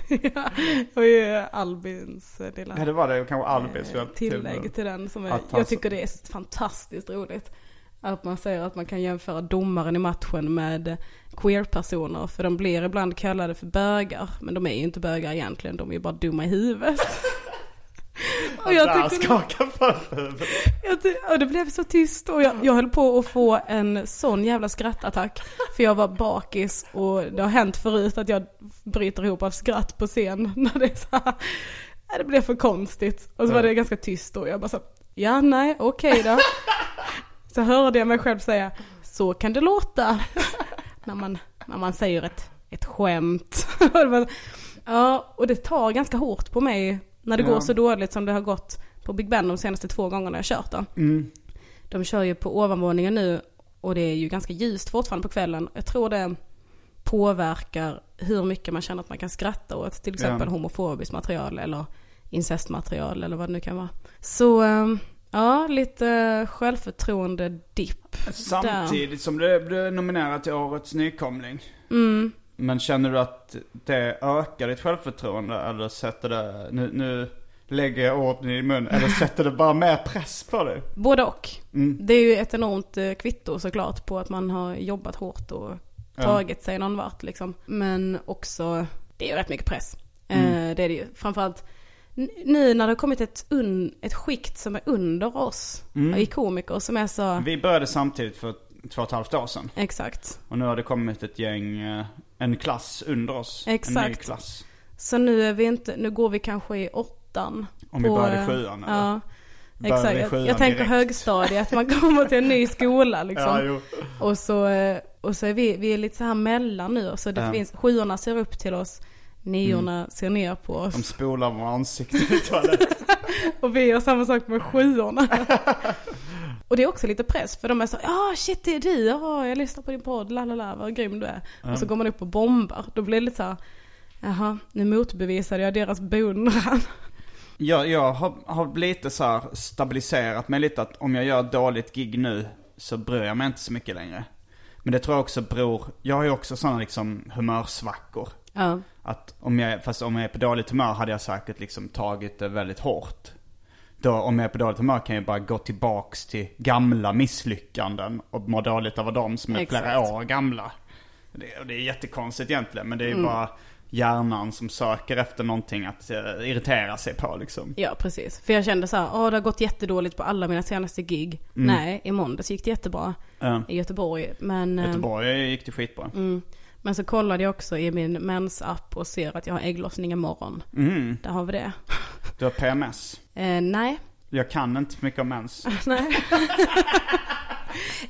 ja, och ju Albins eh, lilla ja det var det, kanske Albin som eh, till tillägg med. till den. Som är, jag tycker det är fantastiskt roligt. Att man säger att man kan jämföra domaren i matchen med queer-personer. För de blir ibland kallade för bögar. Men de är ju inte bögar egentligen, de är ju bara dumma i huvudet. och jag huvudet. Jag ty- och det blev så tyst och jag, jag höll på att få en sån jävla skrattattack. För jag var bakis och det har hänt förut att jag bryter ihop av skratt på scen. När det är så här, nej, det blev för konstigt. Och så var det ganska tyst och jag bara så, ja nej okej då. Så hörde jag mig själv säga, så kan det låta. När man, när man säger ett, ett skämt. Ja, och det tar ganska hårt på mig när det Ja. går så dåligt som det har gått på Big Ben de senaste två gångerna jag kört den. Mm. De kör ju på ovanvåningen nu och det är ju ganska ljust fortfarande på kvällen. Jag tror det påverkar hur mycket man känner att man kan skratta åt till exempel Ja. homofobiskt material eller incestmaterial eller vad det nu kan vara. Så ehm, ja, lite självförtroende dipp. Samtidigt som du blev nominerad till årets nykomling. Mm. Men känner du att det ökar ditt självförtroende eller sätter det, nu, nu lägger jag orden i din mun, eller sätter det bara mer press på dig? Både och. Mm. Det är ju ett enormt eh, kvitto såklart på att man har jobbat hårt och Ja. tagit sig någon vart liksom. Men också, det är ju rätt mycket press. Mm. Eh, det är det ju. Framförallt nu när det har kommit ett, un, ett skikt som är under oss Mm. i komiker som är så, Vi började samtidigt för två och ett halvt år sedan. exakt. Och nu har det kommit ett gäng, eh, en klass under oss. En ny Exakt. klass. Så nu är vi inte, nu går vi kanske i åttan. Om vi började i sjuan, eller? Ja. Började Exakt, jag, jag tänker direkt. högstadiet, man kommer till en ny skola liksom. Ja. Och så, eh, och så är vi, vi är lite så här mellan nu. Så det Ja. finns, sjuorna ser upp till oss, niorna ser ner på oss. De spolar våra ansikten i toaletten. Och vi gör samma sak med sjuorna. och det är också lite press för de är så, ja shit det är du, ja jag lyssnar på din podd, la la la, vad grym du är. Och så går man upp och bombar, då blir det lite så här, jaha, nu motbevisade jag deras beundran. Jag, jag har, har lite så här stabiliserat mig lite att om jag gör ett dåligt gig nu så bryr jag mig inte så mycket längre. Men det tror jag också beror, jag har ju också sådana liksom humörsvackor. Ja, Att om jag, fast om jag är på dåligt humör hade jag säkert liksom tagit det väldigt hårt. Då om jag är på dåligt humör kan jag bara gå tillbaks till gamla misslyckanden och må dåligt över dem som är Exakt. flera år gamla. Det, det är jättekonstigt egentligen men det är ju bara hjärnan som söker efter någonting att eh, irritera sig på liksom. ja precis. För jag kände så här, åh det har gått jättedåligt på alla mina senaste gig. Nej, i måndags gick det jättebra Ja. i Göteborg. Men, Göteborg gick det skitbra. Mm. Men så kollade jag också i min mensapp och ser att jag har ägglossning imorgon. Mm. Där har vi det. Du har PMS. Eh, nej. Jag kan inte mycket om mens. nej.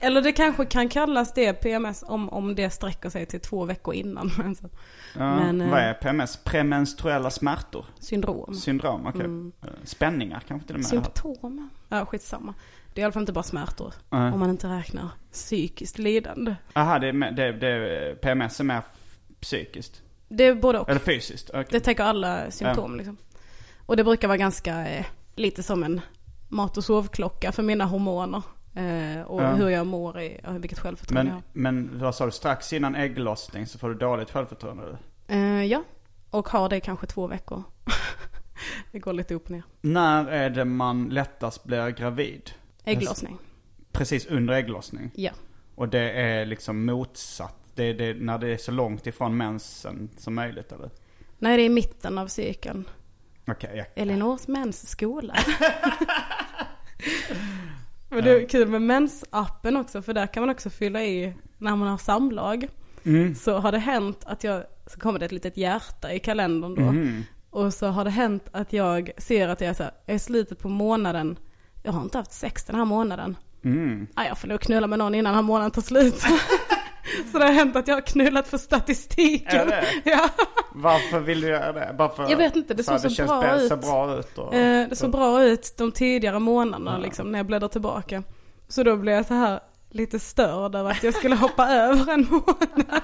Eller det kanske kan kallas det PMS om, om det sträcker sig till två veckor innan mensen. Ja, Men, eh, vad är PMS? Premenstruella smärtor? Syndrom. Syndrom, okej. Eh, Spänningar kanske till och med? Symptom. Ja, skitsamma. Det är i alla fall inte bara smärtor. Nej. Om man inte räknar psykiskt lidande. Aha, det det, det, PMS är mer psykiskt? Det är både och. Eller fysiskt? Okej. Det täcker alla symptom liksom. Och det brukar vara ganska, eh, lite som en mat och sovklocka för mina hormoner. Eh, och Ja. hur jag mår i, och vilket självförtroende jag Men, har. men vad sa du? Strax innan ägglossning så får du dåligt självförtroende? Eh, ja, och har det kanske två veckor. det går lite upp och ner. När är det man lättast blir gravid? Ägglossning. Precis under ägglossning? Ja. Och det är liksom motsatt? Det är det, när det är så långt ifrån mensen som möjligt eller? Nej, det är i mitten av cykeln. Okej, jag- Elinors mensskola. Men det är kul med mensappen också, för där kan man också fylla i när man har samlag. så har det hänt att jag, så kommer det ett litet hjärta i kalendern då. Och så har det hänt att jag ser att jag är, så här, jag är slutet på månaden, jag har inte haft sex den här månaden. Mm. Ah, jag får nog knulla med någon innan den här månaden tar slut. så det har hänt att jag har knullat för statistiken. Det? Ja. Varför vill du göra det? Bara för, Jag vet inte, det såg att så känns bra ut. ser bra ut. Och, Eh, det såg bra ut de tidigare månaderna liksom, när jag bläddrar tillbaka. Så då blev jag så här lite störd över att jag skulle hoppa över en månad.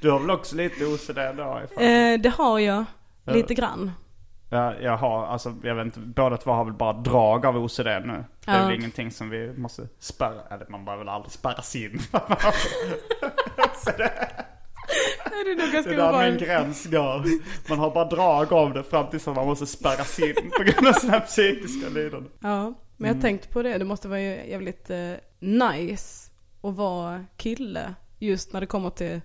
Du har väl också lite OCD då? Eh, det har jag, lite grann. Ja, jag har, alltså jag vet inte, båda två har väl bara drag av OCD nu. Det är Ja. väl ingenting som vi måste spärra, eller man behöver väl aldrig spärras in. Det är nog ganska Det är där min gräns går. Man har bara drag av det fram tills man måste spärras in på grund av sina psykiska lidanden. Ja, men Mm. jag har tänkt på det. Det måste vara jävligt eh, nice att vara kille just när det kommer till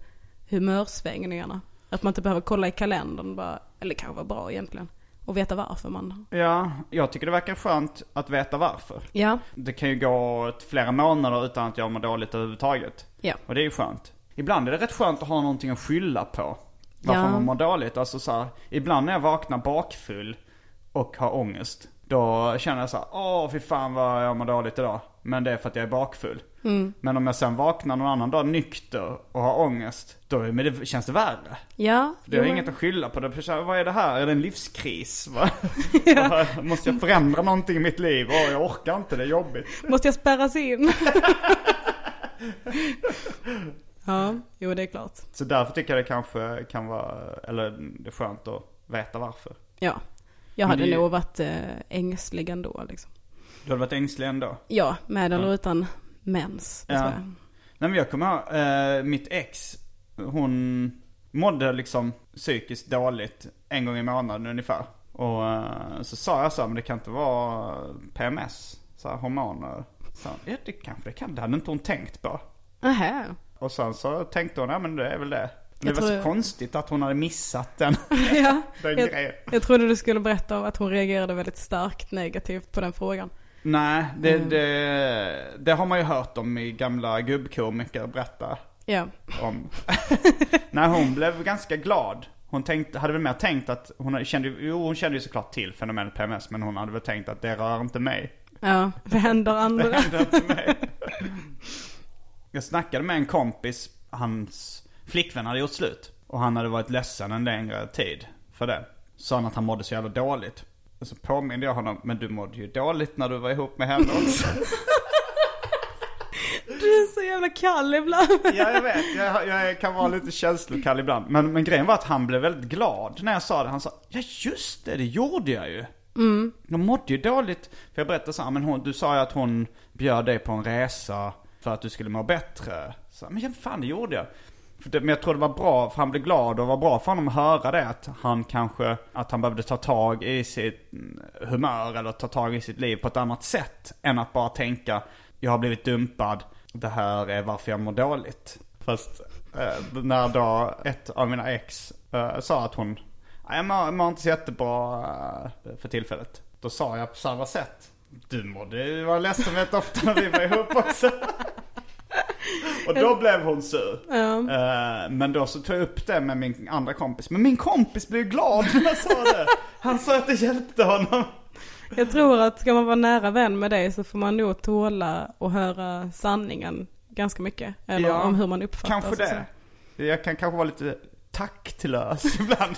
humörsvängningarna. Att man inte behöver kolla i kalendern bara, eller kanske var bra egentligen. Och veta varför man... Ja, jag tycker det verkar skönt att veta varför. Ja, Det kan ju gå flera månader utan att jag mår dåligt överhuvudtaget. ja. Och det är ju skönt. Ibland är det rätt skönt att ha någonting att skylla på. Varför Ja. man mår dåligt. Alltså så här, ibland när jag vaknar bakfull och har ångest. Då känner jag så här, åh fy fan vad jag mår dåligt idag. Men det är för att jag är bakfull. Mm. Men om jag sen vaknar någon annan dag nykter och har ångest. Då men det, känns det värre. Ja, Det har jo, inget att skylla på. Det vad är det här? Är det en livskris? Va? Måste jag förändra någonting i mitt liv? Åh, jag orkar inte, det är jobbigt. Måste jag spärras in? ja, jo det är klart. Så därför tycker jag det kanske kan vara, eller det är skönt att veta varför. Ja, jag Men hade det- nog varit eh, ängslig ändå liksom. Du hade varit ängslig ändå? Ja, med eller utan mens. Ja. Nej men jag kommer ihåg, eh, mitt ex, hon mådde liksom psykiskt dåligt en gång i månaden ungefär. Och eh, så sa jag så här, men det kan inte vara PMS, så här, hormoner. Så, ja det kanske det kan, det hade inte hon tänkt på. Nähä. Och sen så tänkte hon, ja men det är väl det. Jag det var så tror- konstigt att hon hade missat den, ja, den jag, grejen. jag trodde du skulle berätta om att hon reagerade väldigt starkt negativt på den frågan. Nej, det, Mm. det, det har man ju hört om i gamla gubbkomiker berätta Ja, om. Nej, hon blev ganska glad. Hon tänkte, hade väl mer tänkt att, hon kände, jo hon kände ju såklart till fenomenet PMS, men hon hade väl tänkt att det rör inte mig. ja, det händer andra. Det händer inte mig. Jag snackade med en kompis, hans flickvän hade gjort slut. Och han hade varit ledsen en längre tid för det. Sa han att han mådde så jävla dåligt. Och så påminde jag honom, men du mådde ju dåligt när du var ihop med henne också. Du är så jävla kall ibland. Ja, jag vet. Jag, jag kan vara lite känslokall ibland. Men, men grejen var att han blev väldigt glad när jag sa det. Han sa, ja just det, det gjorde jag ju. Mm. Jag mådde ju dåligt. För jag berättade så här, men hon, du sa ju att hon bjöd dig på en resa för att du skulle må bättre. Så, men ja, fan det gjorde jag. Det, men jag tror det var bra, för han blev glad och det var bra för honom att höra det. Att han kanske, att han behövde ta tag i sitt mm, humör eller ta tag i sitt liv på ett annat sätt. Än att bara tänka, jag har blivit dumpad, det här är varför jag mår dåligt. Fast eh, när då ett av mina ex eh, sa att hon, jag mår, mår inte så jättebra eh, för tillfället. Då sa jag på samma sätt. Du mådde ju vara ledsen rätt ofta när vi var ihop också. Och då blev hon sur. Eh, Men då så tog jag upp det med min andra kompis. Men min kompis blev glad när jag sa det. Han sa att det hjälpte honom. Jag tror att ska man vara nära vän med dig så får man nog tåla och höra sanningen ganska mycket. Eller Ja, om hur man uppfattas. Kanske och så. det. Jag kan kanske vara lite taktlös ibland.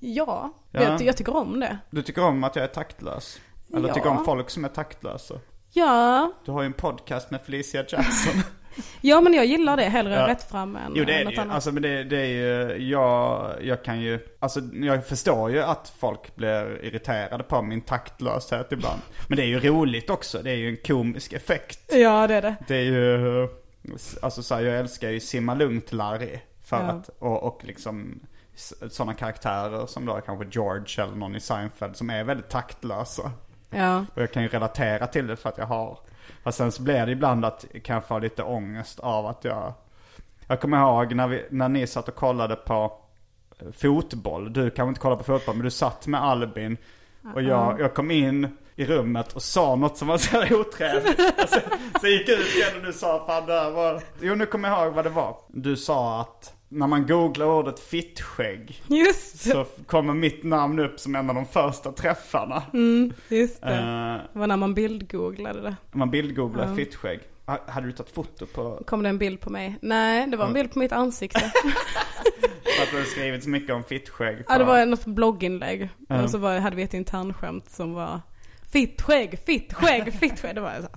Ja, Ja. Jag, jag tycker om det. Du tycker om att jag är taktlös? Eller Ja. tycker om folk som är taktlösa? Ja, Du har ju en podcast med Felicia Jackson. ja men jag gillar det hellre Ja. rätt fram än jo det är något det ju. annat. Alltså men det, det är ju, jag, jag kan ju, alltså jag förstår ju att folk blir irriterade på min taktlöshet ibland. Men det är ju roligt också, det är ju en komisk effekt. Ja det är det. Det är ju, alltså så här, jag älskar ju Simma Lugnt Larry. För Ja. att, och, och liksom sådana karaktärer som då kanske George eller någon i Seinfeld som är väldigt taktlösa. Ja, Och jag kan ju relatera till det för att jag har. Och sen så blir det ibland att jag kan få lite ångest av att jag. Jag kommer ihåg när, vi, när ni satt och kollade på eh, fotboll. Du kanske inte kollade på fotboll men du satt med Albin. Och jag, jag kom in i rummet och sa något som var så otrevligt. Sen, sen gick jag ut igen och du sa fan det här var... Jo nu kommer jag ihåg vad det var. Du sa att när man googlar ordet fittskägg Just det. så kommer mitt namn upp som en av de första träffarna. Just det. Eh, Det var när man bildgooglade det. man bildgooglar fittskägg. Ha- Hade du tagit foto på Kom det en bild på mig? Nej, det var en bild på mitt ansikte. för att du hade skrivit så mycket om fittskägg? på- Ja, det var något blogginlägg. Och så var, hade vi ett internskämt som var Fitt skägg, fitt skägg, fitt skägg. Det var så.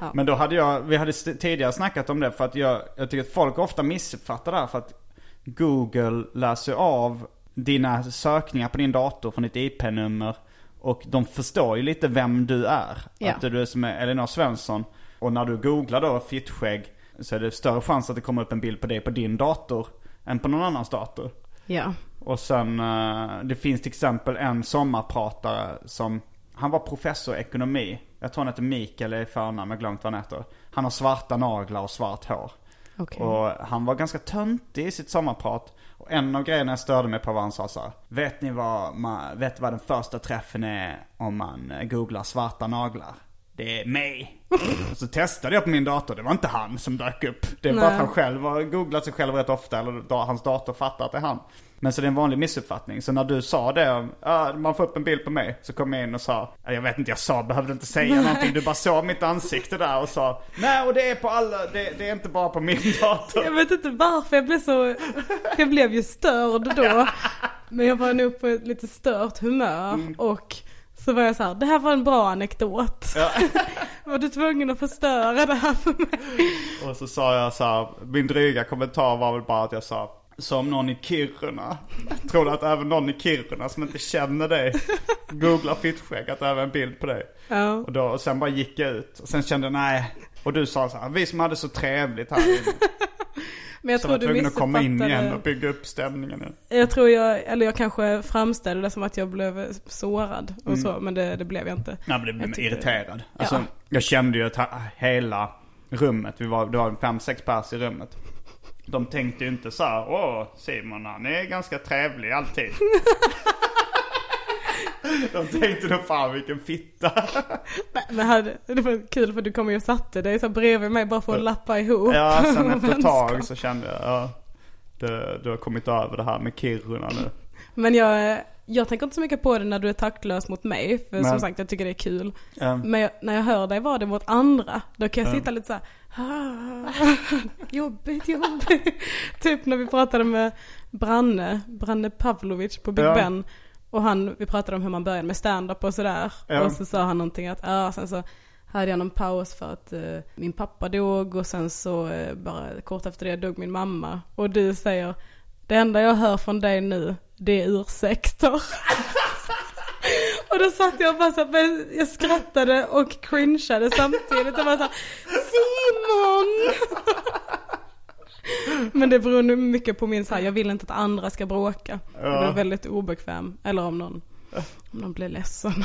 Ja. Men då hade jag, vi hade tidigare snackat om det för att jag, jag tycker att folk ofta missuppfattar det här för att Google läser av dina sökningar på din dator från ditt IP-nummer och de förstår ju lite vem du är. Ja. Att du är som är Elinor Svensson. Och när du googlar då fittskägg så är det större chans att det kommer upp en bild på dig på din dator än på någon annans dator. Ja. Och sen, eh, det finns till exempel en sommarpratare som, han var professor i ekonomi. Jag tror han heter Mikael i förnamn, jag har glömt vad han heter. Han har svarta naglar och svart hår. Okej. Och han var ganska töntig i sitt sommarprat. Och en av grejerna jag störde mig på var han sa så här, Vet ni vad, man, vet vad den första träffen är om man eh, googlar svarta naglar? Det är mig. och så testade jag på min dator, det var inte han som dök upp. Det är bara att han själv har googlat sig själv rätt ofta, eller hans dator fattar att det är han. Men så det är en vanlig missuppfattning. Så när du sa det, ah, man får upp en bild på mig, så kom jag in och sa, "Ja, jag vet inte, jag sa, behövde inte säga någonting. Du bara såg mitt ansikte där och sa, nej och det är på alla, det, det är inte bara på min dator. Jag vet inte varför jag blev så, jag blev ju störd då. Men jag var nog på ett lite stört humör Mm. och så var jag så här, det här var en bra anekdot. var du tvungen att förstöra det här för mig? Och så sa jag så här, min dryga kommentar var väl bara att jag sa som någon i Kiruna. Tror du att även någon i Kiruna som inte känner dig googlar fittskägg att det är en bild på dig? Ja. Och, då, och sen bara gick jag ut. Och sen kände jag nej. Och du sa så här, vi som hade så trevligt här inne. Men jag Så tror du tvungen att komma in igen och missuppfattade. bygga upp stämningen igen. Jag tror jag, eller jag kanske framställde det som att jag blev sårad och så, men det, det blev jag inte. Mm. Ja, men det blev Jag irriterad. Alltså, Ja. jag kände ju att hela rummet, vi var, det var fem, sex pers i rummet. De tänkte ju inte så här, åh Simon han är ganska trevlig alltid. De tänkte nog fan vilken fitta. Nej, Men hade, det var kul för du kom ju och satte dig så bredvid mig bara för att lappa ihop. Ja, sen efter ett tag så kände jag, ja. Du, du har kommit över det här med Kiruna nu. Men jag, jag tänker inte så mycket på det när du är taktlös mot mig. För Nej. som sagt jag tycker det är kul. Ja. Men jag, när jag hör dig vara det mot andra. Då kan jag sitta lite så här. "Ah, jobbigt, jobbigt. typ när vi pratade med Branne, Branne Pavlovic på Big Ja. Ben. Och han, vi pratade om hur man började med stand-up och sådär. Ja. Och så sa han någonting att, ja sen så hade jag någon paus för att eh, min pappa dog och sen så eh, bara kort efter det dog min mamma. Och du säger, det enda jag hör från dig nu, det är ursäkter. och då satt jag och bara så här, jag skrattade och cringeade samtidigt. Och bara så här, Simon! Men det beror nu mycket på min så här, jag vill inte att andra ska bråka. Jag blir väldigt obekväm. Eller om någon, om någon blir ledsen.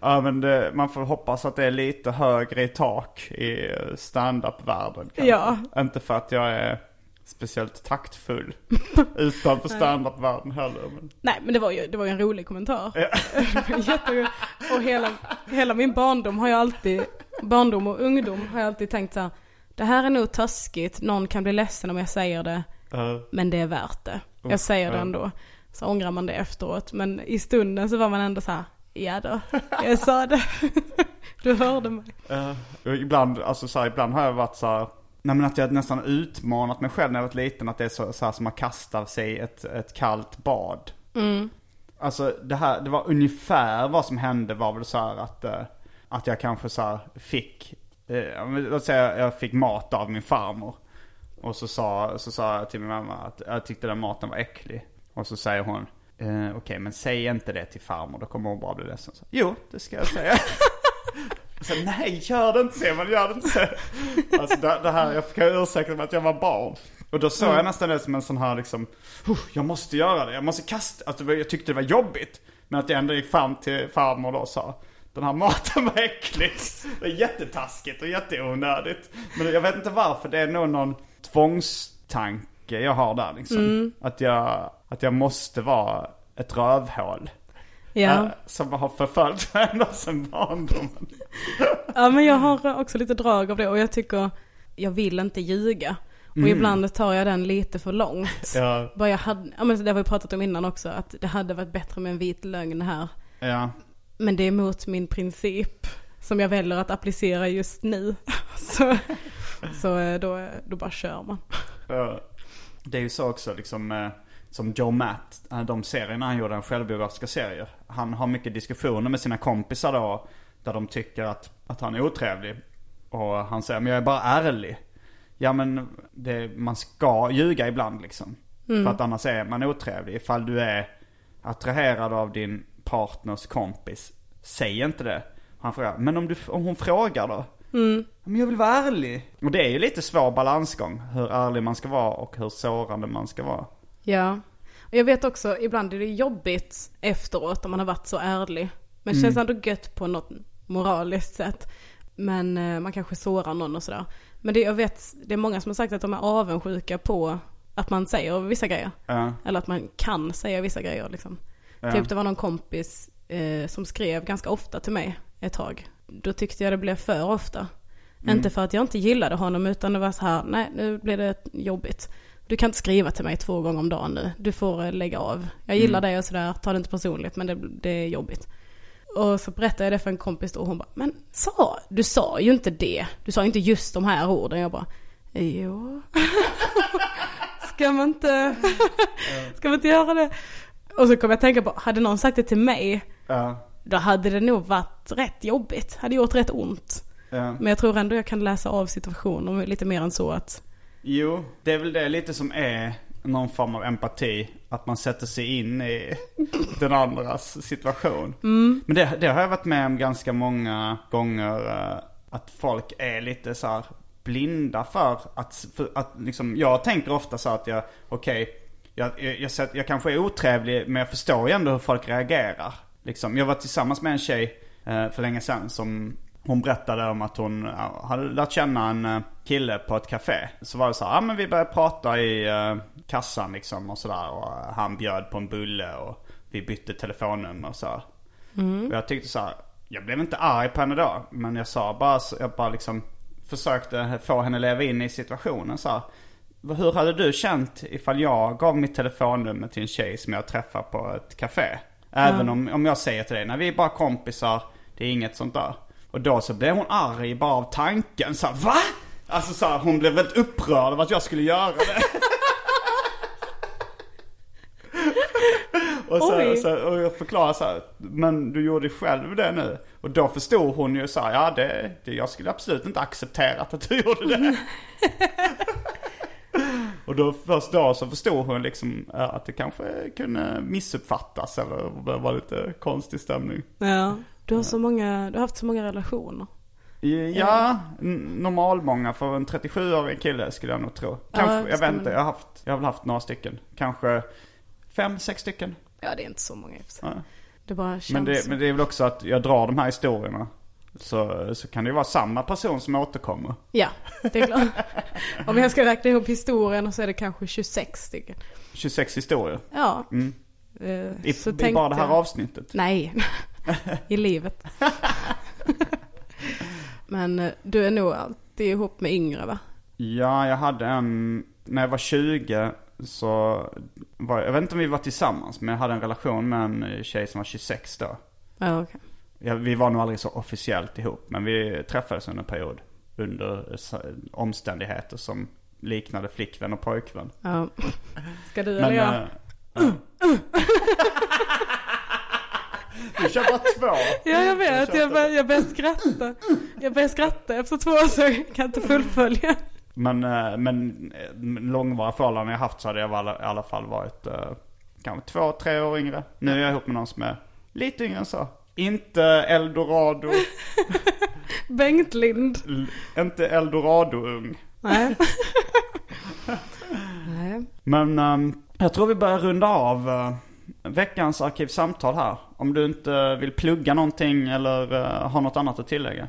Ja men det, man får hoppas att det är lite högre i tak i stand-up-världen. kanske. Ja. Inte för att jag är speciellt taktfull utanför stand-up-världen heller. Men... Nej men det var ju, det var ju en rolig kommentar. Det jätteroligt. och hela, hela min barndom har jag alltid, barndom och ungdom har jag alltid tänkt så här. Det här är nog taskigt, någon kan bli ledsen om jag säger det. eh, Men det är värt det. Jag säger det ja. ändå. Så ångrar man det efteråt. Men i stunden så var man ändå så här. Ja då, jag sa det. Du hörde mig. och ibland, alltså så här, ibland har jag varit så här, Nej men att jag nästan utmanat mig själv när jag var liten. Att det är så, så här som att kasta sig ett, ett kallt bad. Alltså det här, det var ungefär vad som hände var väl så här att, eh, att jag kanske så här fick, eh, låt säga jag fick mat av min farmor. Och så sa, så sa jag till min mamma att jag tyckte den maten var äcklig. Och så säger hon, eh, okej men säg inte det till farmor, då kommer hon bara bli ledsen. Så, jo, det ska jag säga. Så, nej, gör det inte Simon, gör det inte så. Alltså det, det här, jag fick ursäkta mig att jag var barn. Och då såg jag nästan det som en sån här liksom, "Oh, jag måste göra det, jag måste kasta, alltså, jag tyckte det var jobbigt. Men att jag ändå gick fram till farmor då och sa, den här maten var äcklig. Det är jättetaskigt och jätteonödigt. Men jag vet inte varför, det är nog någon tvångstanke jag har där liksom. Att, jag, att jag måste vara ett rövhål. Ja. eh, som har förföljt mig ända sedan barndomen. Ja men jag har också lite drag av det och jag tycker, jag vill inte ljuga. Och ibland tar jag den lite för långt. Ja, Bara jag hade, ja men det har vi pratat om innan också, att det hade varit bättre med en vit lögn här. ja. Men det är mot min princip som jag väljer att applicera just nu. Så, så eh, då, då bara kör man. Ja. Det är ju så också liksom eh, som Joe Matt, eh, de serierna han gjorde, en självbiografiska serier. Han har mycket diskussioner med sina kompisar då. Där de tycker att, att han är otrevlig. Och han säger, men jag är bara ärlig. Ja men det, man ska ljuga ibland liksom. För att annars är man otrevlig. Ifall du är attraherad av din partners kompis, säg inte det. Han frågar, men om, du, om hon frågar då? Men jag vill vara ärlig. Och det är ju lite svår balansgång. Hur ärlig man ska vara och hur sårande man ska vara. Ja. Och jag vet också, ibland är det jobbigt efteråt om man har varit så ärlig. Men det känns ändå gött på något moraliskt sätt. Men eh, man kanske sårar någon och sådär. Men det, jag vet, det är många som har sagt att de är avundsjuka på att man säger vissa grejer. Ja. Eller att man kan säga vissa grejer liksom. Ja. Typ det var någon kompis eh, som skrev ganska ofta till mig ett tag. Då tyckte jag det blev för ofta. Inte för att jag inte gillade honom utan det var så här, nej nu blir det jobbigt. Du kan inte skriva till mig två gånger om dagen nu. Du får eh, lägga av. Jag gillar dig och sådär, ta det inte personligt men det, det är jobbigt. Och så berättade jag det för en kompis då och hon bara, men sa, du sa ju inte det. Du sa inte just de här orden. Jag bara, jo. Ska man inte, ska man inte göra det? Och så kom jag att tänka på, hade någon sagt det till mig, Ja. då hade det nog varit rätt jobbigt. Hade gjort rätt ont. Ja. Men jag tror ändå jag kan läsa av situationen lite mer än så att, Jo, det är väl det lite som är någon form av empati. Att man sätter sig in i den andras situation. Men det, det har jag varit med om ganska många gånger. eh, Att folk är lite så här blinda för att, för att liksom, jag tänker ofta så att jag, okej, jag, jag, jag, sett- jag kanske är otrevlig men jag förstår ju ändå hur folk reagerar. Liksom, jag var tillsammans med en tjej eh, för länge sedan som hon berättade om att hon hade lärt känna en eh, kille på ett café. Så var det så här, ja men vi började prata i eh, kassan liksom och sådär. Och han bjöd på en bulle och vi bytte telefonnummer och så. här. Och jag tyckte så här, jag blev inte arg på henne då. Men jag sa bara, jag bara liksom försökte få henne leva in i situationen så här. Hur hade du känt ifall jag gav mitt telefonnummer till en tjej som jag träffar på ett café? Även om, om jag säger till dig, nej vi är bara kompisar, det är inget sånt där. Och då så blev hon arg bara av tanken. Så här, va? Alltså så här, hon blev väldigt upprörd över att jag skulle göra det. och, så, Oj. så, och jag förklarade så här, men du gjorde själv det nu. Och då förstod hon ju så här, ja det, det, jag skulle absolut inte accepterat att du gjorde det. Och då, först då så förstod hon liksom att det kanske kunde missuppfattas eller var lite konstig stämning. ja. Du har så många, du har haft så många relationer. Ja, normal många för en 37-årig kille skulle jag nog tro. Kanske, Ja, jag vet inte, jag har, haft, jag har väl haft några stycken. Kanske fem, sex stycken. Ja det är inte så många i. Ja. Det bara känns Men det, men det är väl också att jag drar de här historierna. Så, så kan det ju vara samma person som återkommer. Ja, det är klart. Om jag ska räkna ihop historien så är det kanske 26 stycken. 26 historier. Ja. Mm. I, så i tänkte bara det här jag- avsnittet. Nej, i livet. Men eh, du är nog alltid ihop med yngre va? Ja, jag hade en, när jag var 20 så var, jag vet inte om vi var tillsammans, men jag hade en relation med en tjej som var 26 då. Ja, okej. Ja, vi var nog aldrig så officiellt ihop, men vi träffades under en period. Under eh, omständigheter som liknade flickvän och pojkvän. Ja. Ska du Men, eller jag? eh, ja. Du kör bara två. Ja jag vet, jag, bör, jag börjar skratta. Jag börjar skratta efter två år så jag kan inte fullfölja. Men, eh, men eh, långvariga förhållanden jag haft så hade jag i alla, fall varit uh, kanske två, tre år yngre. Nu är jag ihop med någon som är lite yngre än så. Inte eldorado, Bengt Lind. l- inte eldorado-ung. Nej. Nej. Men ehm, jag tror vi börjar runda av eh, veckans arkivsamtal här. Om du inte vill plugga någonting eller uh, har något annat att tillägga.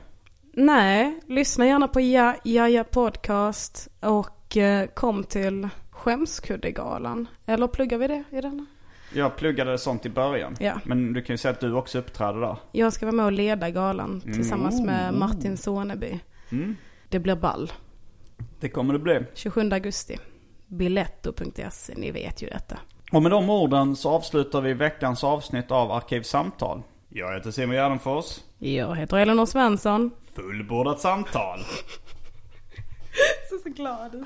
Nej, lyssna gärna på Ja, Jaja Podcast och eh, kom till Skämskuddegalan. Eller pluggar vi det i denna? Jag pluggade sånt i början. Ja. Men du kan ju säga att du också uppträder där. Jag ska vara med och leda galan tillsammans med Martin Soneby. Det blir ball. Det kommer det bli. 27 augusti. Biletto.se, ni vet ju detta. Och med de orden så avslutar vi veckans avsnitt av Arkivsamtal. Jag heter Simon Gärdenfors. Jag heter Elinor Svensson. Fullbordat samtal. Så, så glad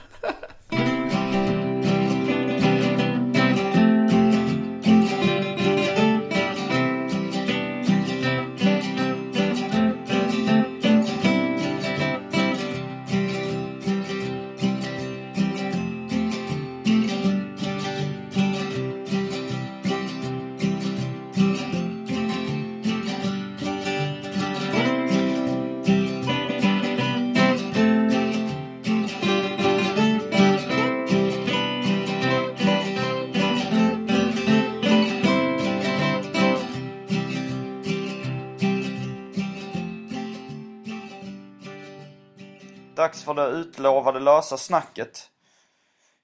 Dags för det utlovade lösa snacket.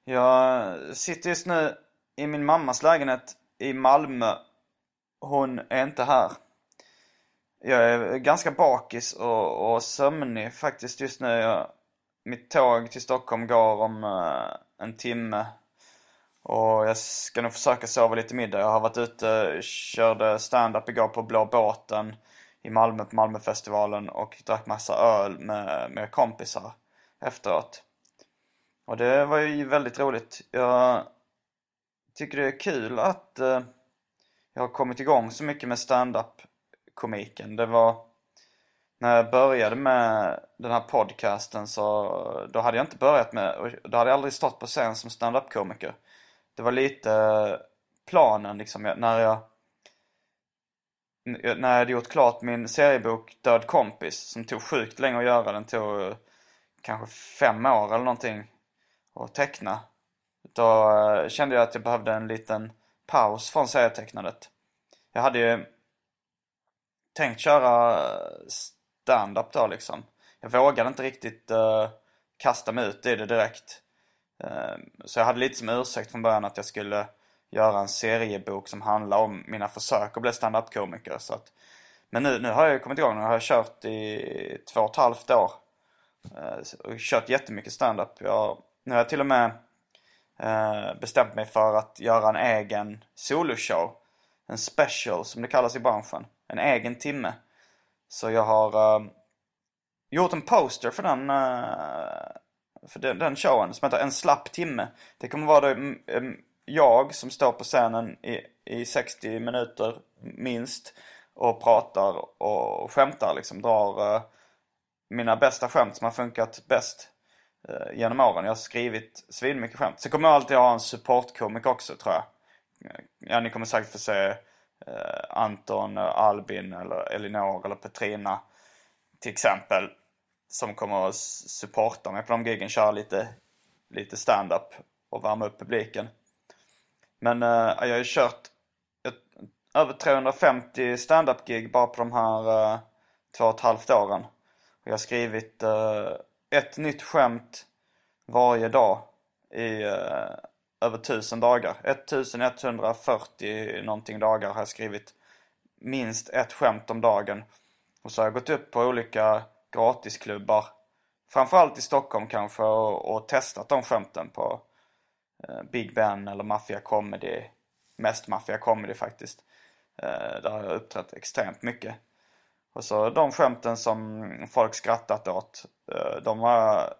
Jag sitter just nu i min mammas lägenhet i Malmö. Hon är inte här. Jag är ganska bakis och, och sömnig faktiskt just nu. Jag, mitt tåg till Stockholm går om uh, en timme. Och jag ska nog försöka sova lite middag. Jag har varit ute, körde stand-up igår på Blå båten i Malmö på Malmöfestivalen och drack massa öl med, med kompisar efteråt. Och det var ju väldigt roligt. Jag tycker det är kul att eh, jag har kommit igång så mycket med stand-up komiken. Det var när jag började med den här podcasten så då hade jag inte börjat med, då hade jag aldrig stått på scen som stand-up komiker. Det var lite eh, planen liksom, jag- när jag när jag hade gjort klart min seriebok Död kompis som tog sjukt länge att göra. Den tog eh, kanske fem år eller någonting att teckna. Då eh, kände jag att jag behövde en liten paus från serietecknandet. Jag hade ju tänkt köra eh, stand-up då liksom. Jag vågade inte riktigt uh, kasta mig ut i det direkt. Uh, så jag hade lite som ursäkt från början att jag skulle göra en seriebok som handlar om mina försök att bli standup-komiker. Så att, men nu, nu har jag ju kommit igång. Nu har jag kört i två och ett halvt år. Eh, och kört jättemycket standup. Jag, nu har jag till och med eh, bestämt mig för att göra en egen soloshow. En special som det kallas i branschen. En egen timme. Så jag har eh, gjort en poster för den, eh, för den, den showen som heter En slapp timme. Det kommer vara då, um, jag som står på scenen i, i 60 minuter minst och pratar och skämtar liksom. Drar eh, mina bästa skämt som har funkat bäst eh, genom åren. Jag har skrivit svinmycket skämt. Sen kommer jag alltid ha en supportkomiker också tror jag. Eh, ja, ni kommer säkert få se eh, Anton, eh, Albin eller Elinor eller Petrina till exempel. Som kommer att supporta mig på de giggen, köra lite, lite stand-up och värma upp publiken. Men uh, jag har ju kört ett, över 350 standup-gig bara på de här uh, två och ett halvt åren. Och jag har skrivit uh, ett nytt skämt varje dag i över 1000 dagar. 1140 någonting dagar har jag skrivit minst ett skämt om dagen. Och så har jag gått upp på olika gratisklubbar. Framförallt i Stockholm kanske och, och testat de skämten på Eh, Big Ben eller Mafia Comedy. Mest Mafia Comedy faktiskt. Eh, där har jag uppträtt extremt mycket. Och så de skämten som folk skrattat åt, eh, de har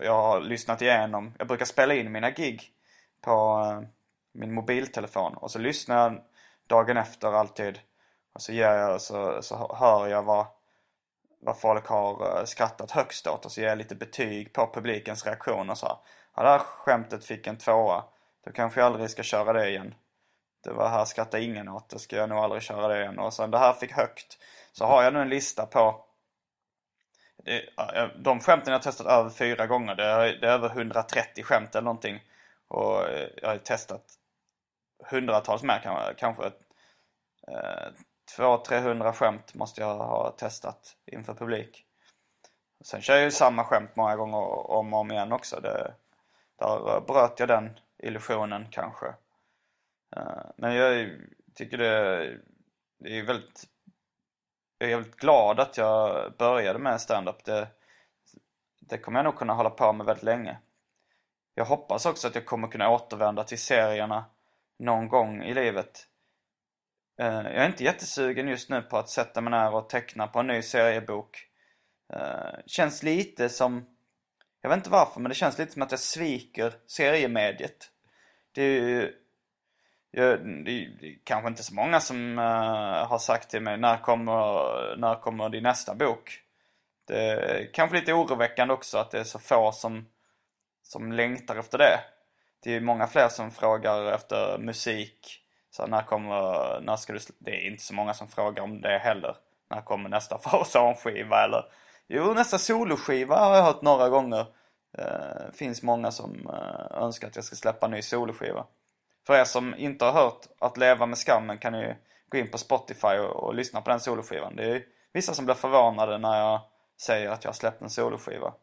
jag, har lyssnat igenom. Jag brukar spela in mina gig på min mobiltelefon och så lyssnar jag dagen efter alltid. Och så, ger jag, så, så hör jag vad, vad folk har skrattat högst åt och så ger jag lite betyg på publikens reaktion och så. här, Ja, det här skämtet fick en tvåa. Då kanske jag aldrig ska köra det igen. Det var här skrattar ingen åt, det ska jag nog aldrig köra det igen. Och sen det här fick högt. Så har jag nu en lista på de skämten jag har testat över fyra gånger. Det är, det är över 130 skämt eller någonting. Och eh, jag har testat hundratals mer kanske. kanske eh, 200-300 skämt måste jag ha testat inför publik. Sen kör jag ju samma skämt många gånger om och om igen också. Det, där eh, bröt jag den illusionen kanske. Eh, men jag tycker det, det är väldigt... Jag är väldigt glad att jag började med stand-up. Det, det kommer jag nog kunna hålla på med väldigt länge. Jag hoppas också att jag kommer kunna återvända till serierna någon gång i livet. Eh, jag är inte jättesugen just nu på att sätta mig ner och teckna på en ny seriebok. Känns lite som jag vet inte varför, men det känns lite som att jag sviker seriemediet. Det är ju... Jag, det är kanske inte så många som uh, har sagt till mig när kommer, när kommer din nästa bok? Det är kanske lite oroväckande också att det är så få som, som längtar efter det. Det är många fler som frågar efter musik. Så när kommer, när ska du, det är inte så många som frågar om det heller. När kommer nästa Farzan-skiva eller Jo, nästa soloskiva har jag hört några gånger. Det finns många som eh, önskar att jag ska släppa en ny soloskiva. För er som inte har hört Att leva med skammen kan ni gå in på Spotify och, och lyssna på den soloskivan. Det är vissa som blir förvånade när jag säger att jag har släppt en soloskiva.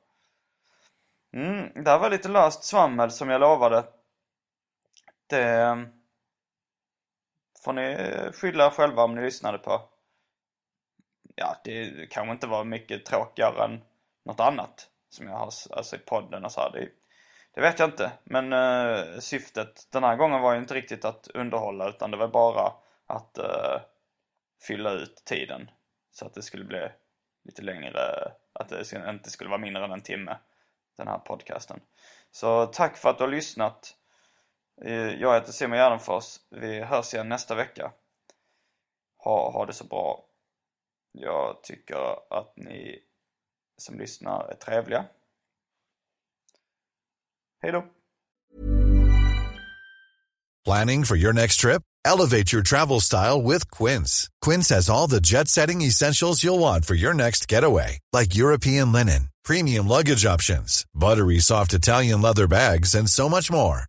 Mm, det här var lite löst svammel som jag lovade. Det eh, får ni skylla er själva om ni lyssnade på ja, det kanske inte var mycket tråkigare än något annat som jag har, alltså i podden och så här. Det, det vet jag inte. Men eh, syftet den här gången var ju inte riktigt att underhålla utan det var bara att eh, fylla ut tiden. Så att det skulle bli lite längre, att det inte skulle vara mindre än en timme, den här podcasten. Så tack för att du har lyssnat. Eh, jag heter Simon Gärdenfors. Vi hörs igen nästa vecka. Ha, ha det så bra. Jag tycker att ni som lyssnar är trevliga. Hej då! Planning for your next trip? Elevate your travel style with Quince. Quince has all the jet-setting essentials you'll want for your next getaway. Like European linen, premium luggage options, buttery soft Italian leather bags, and so much more.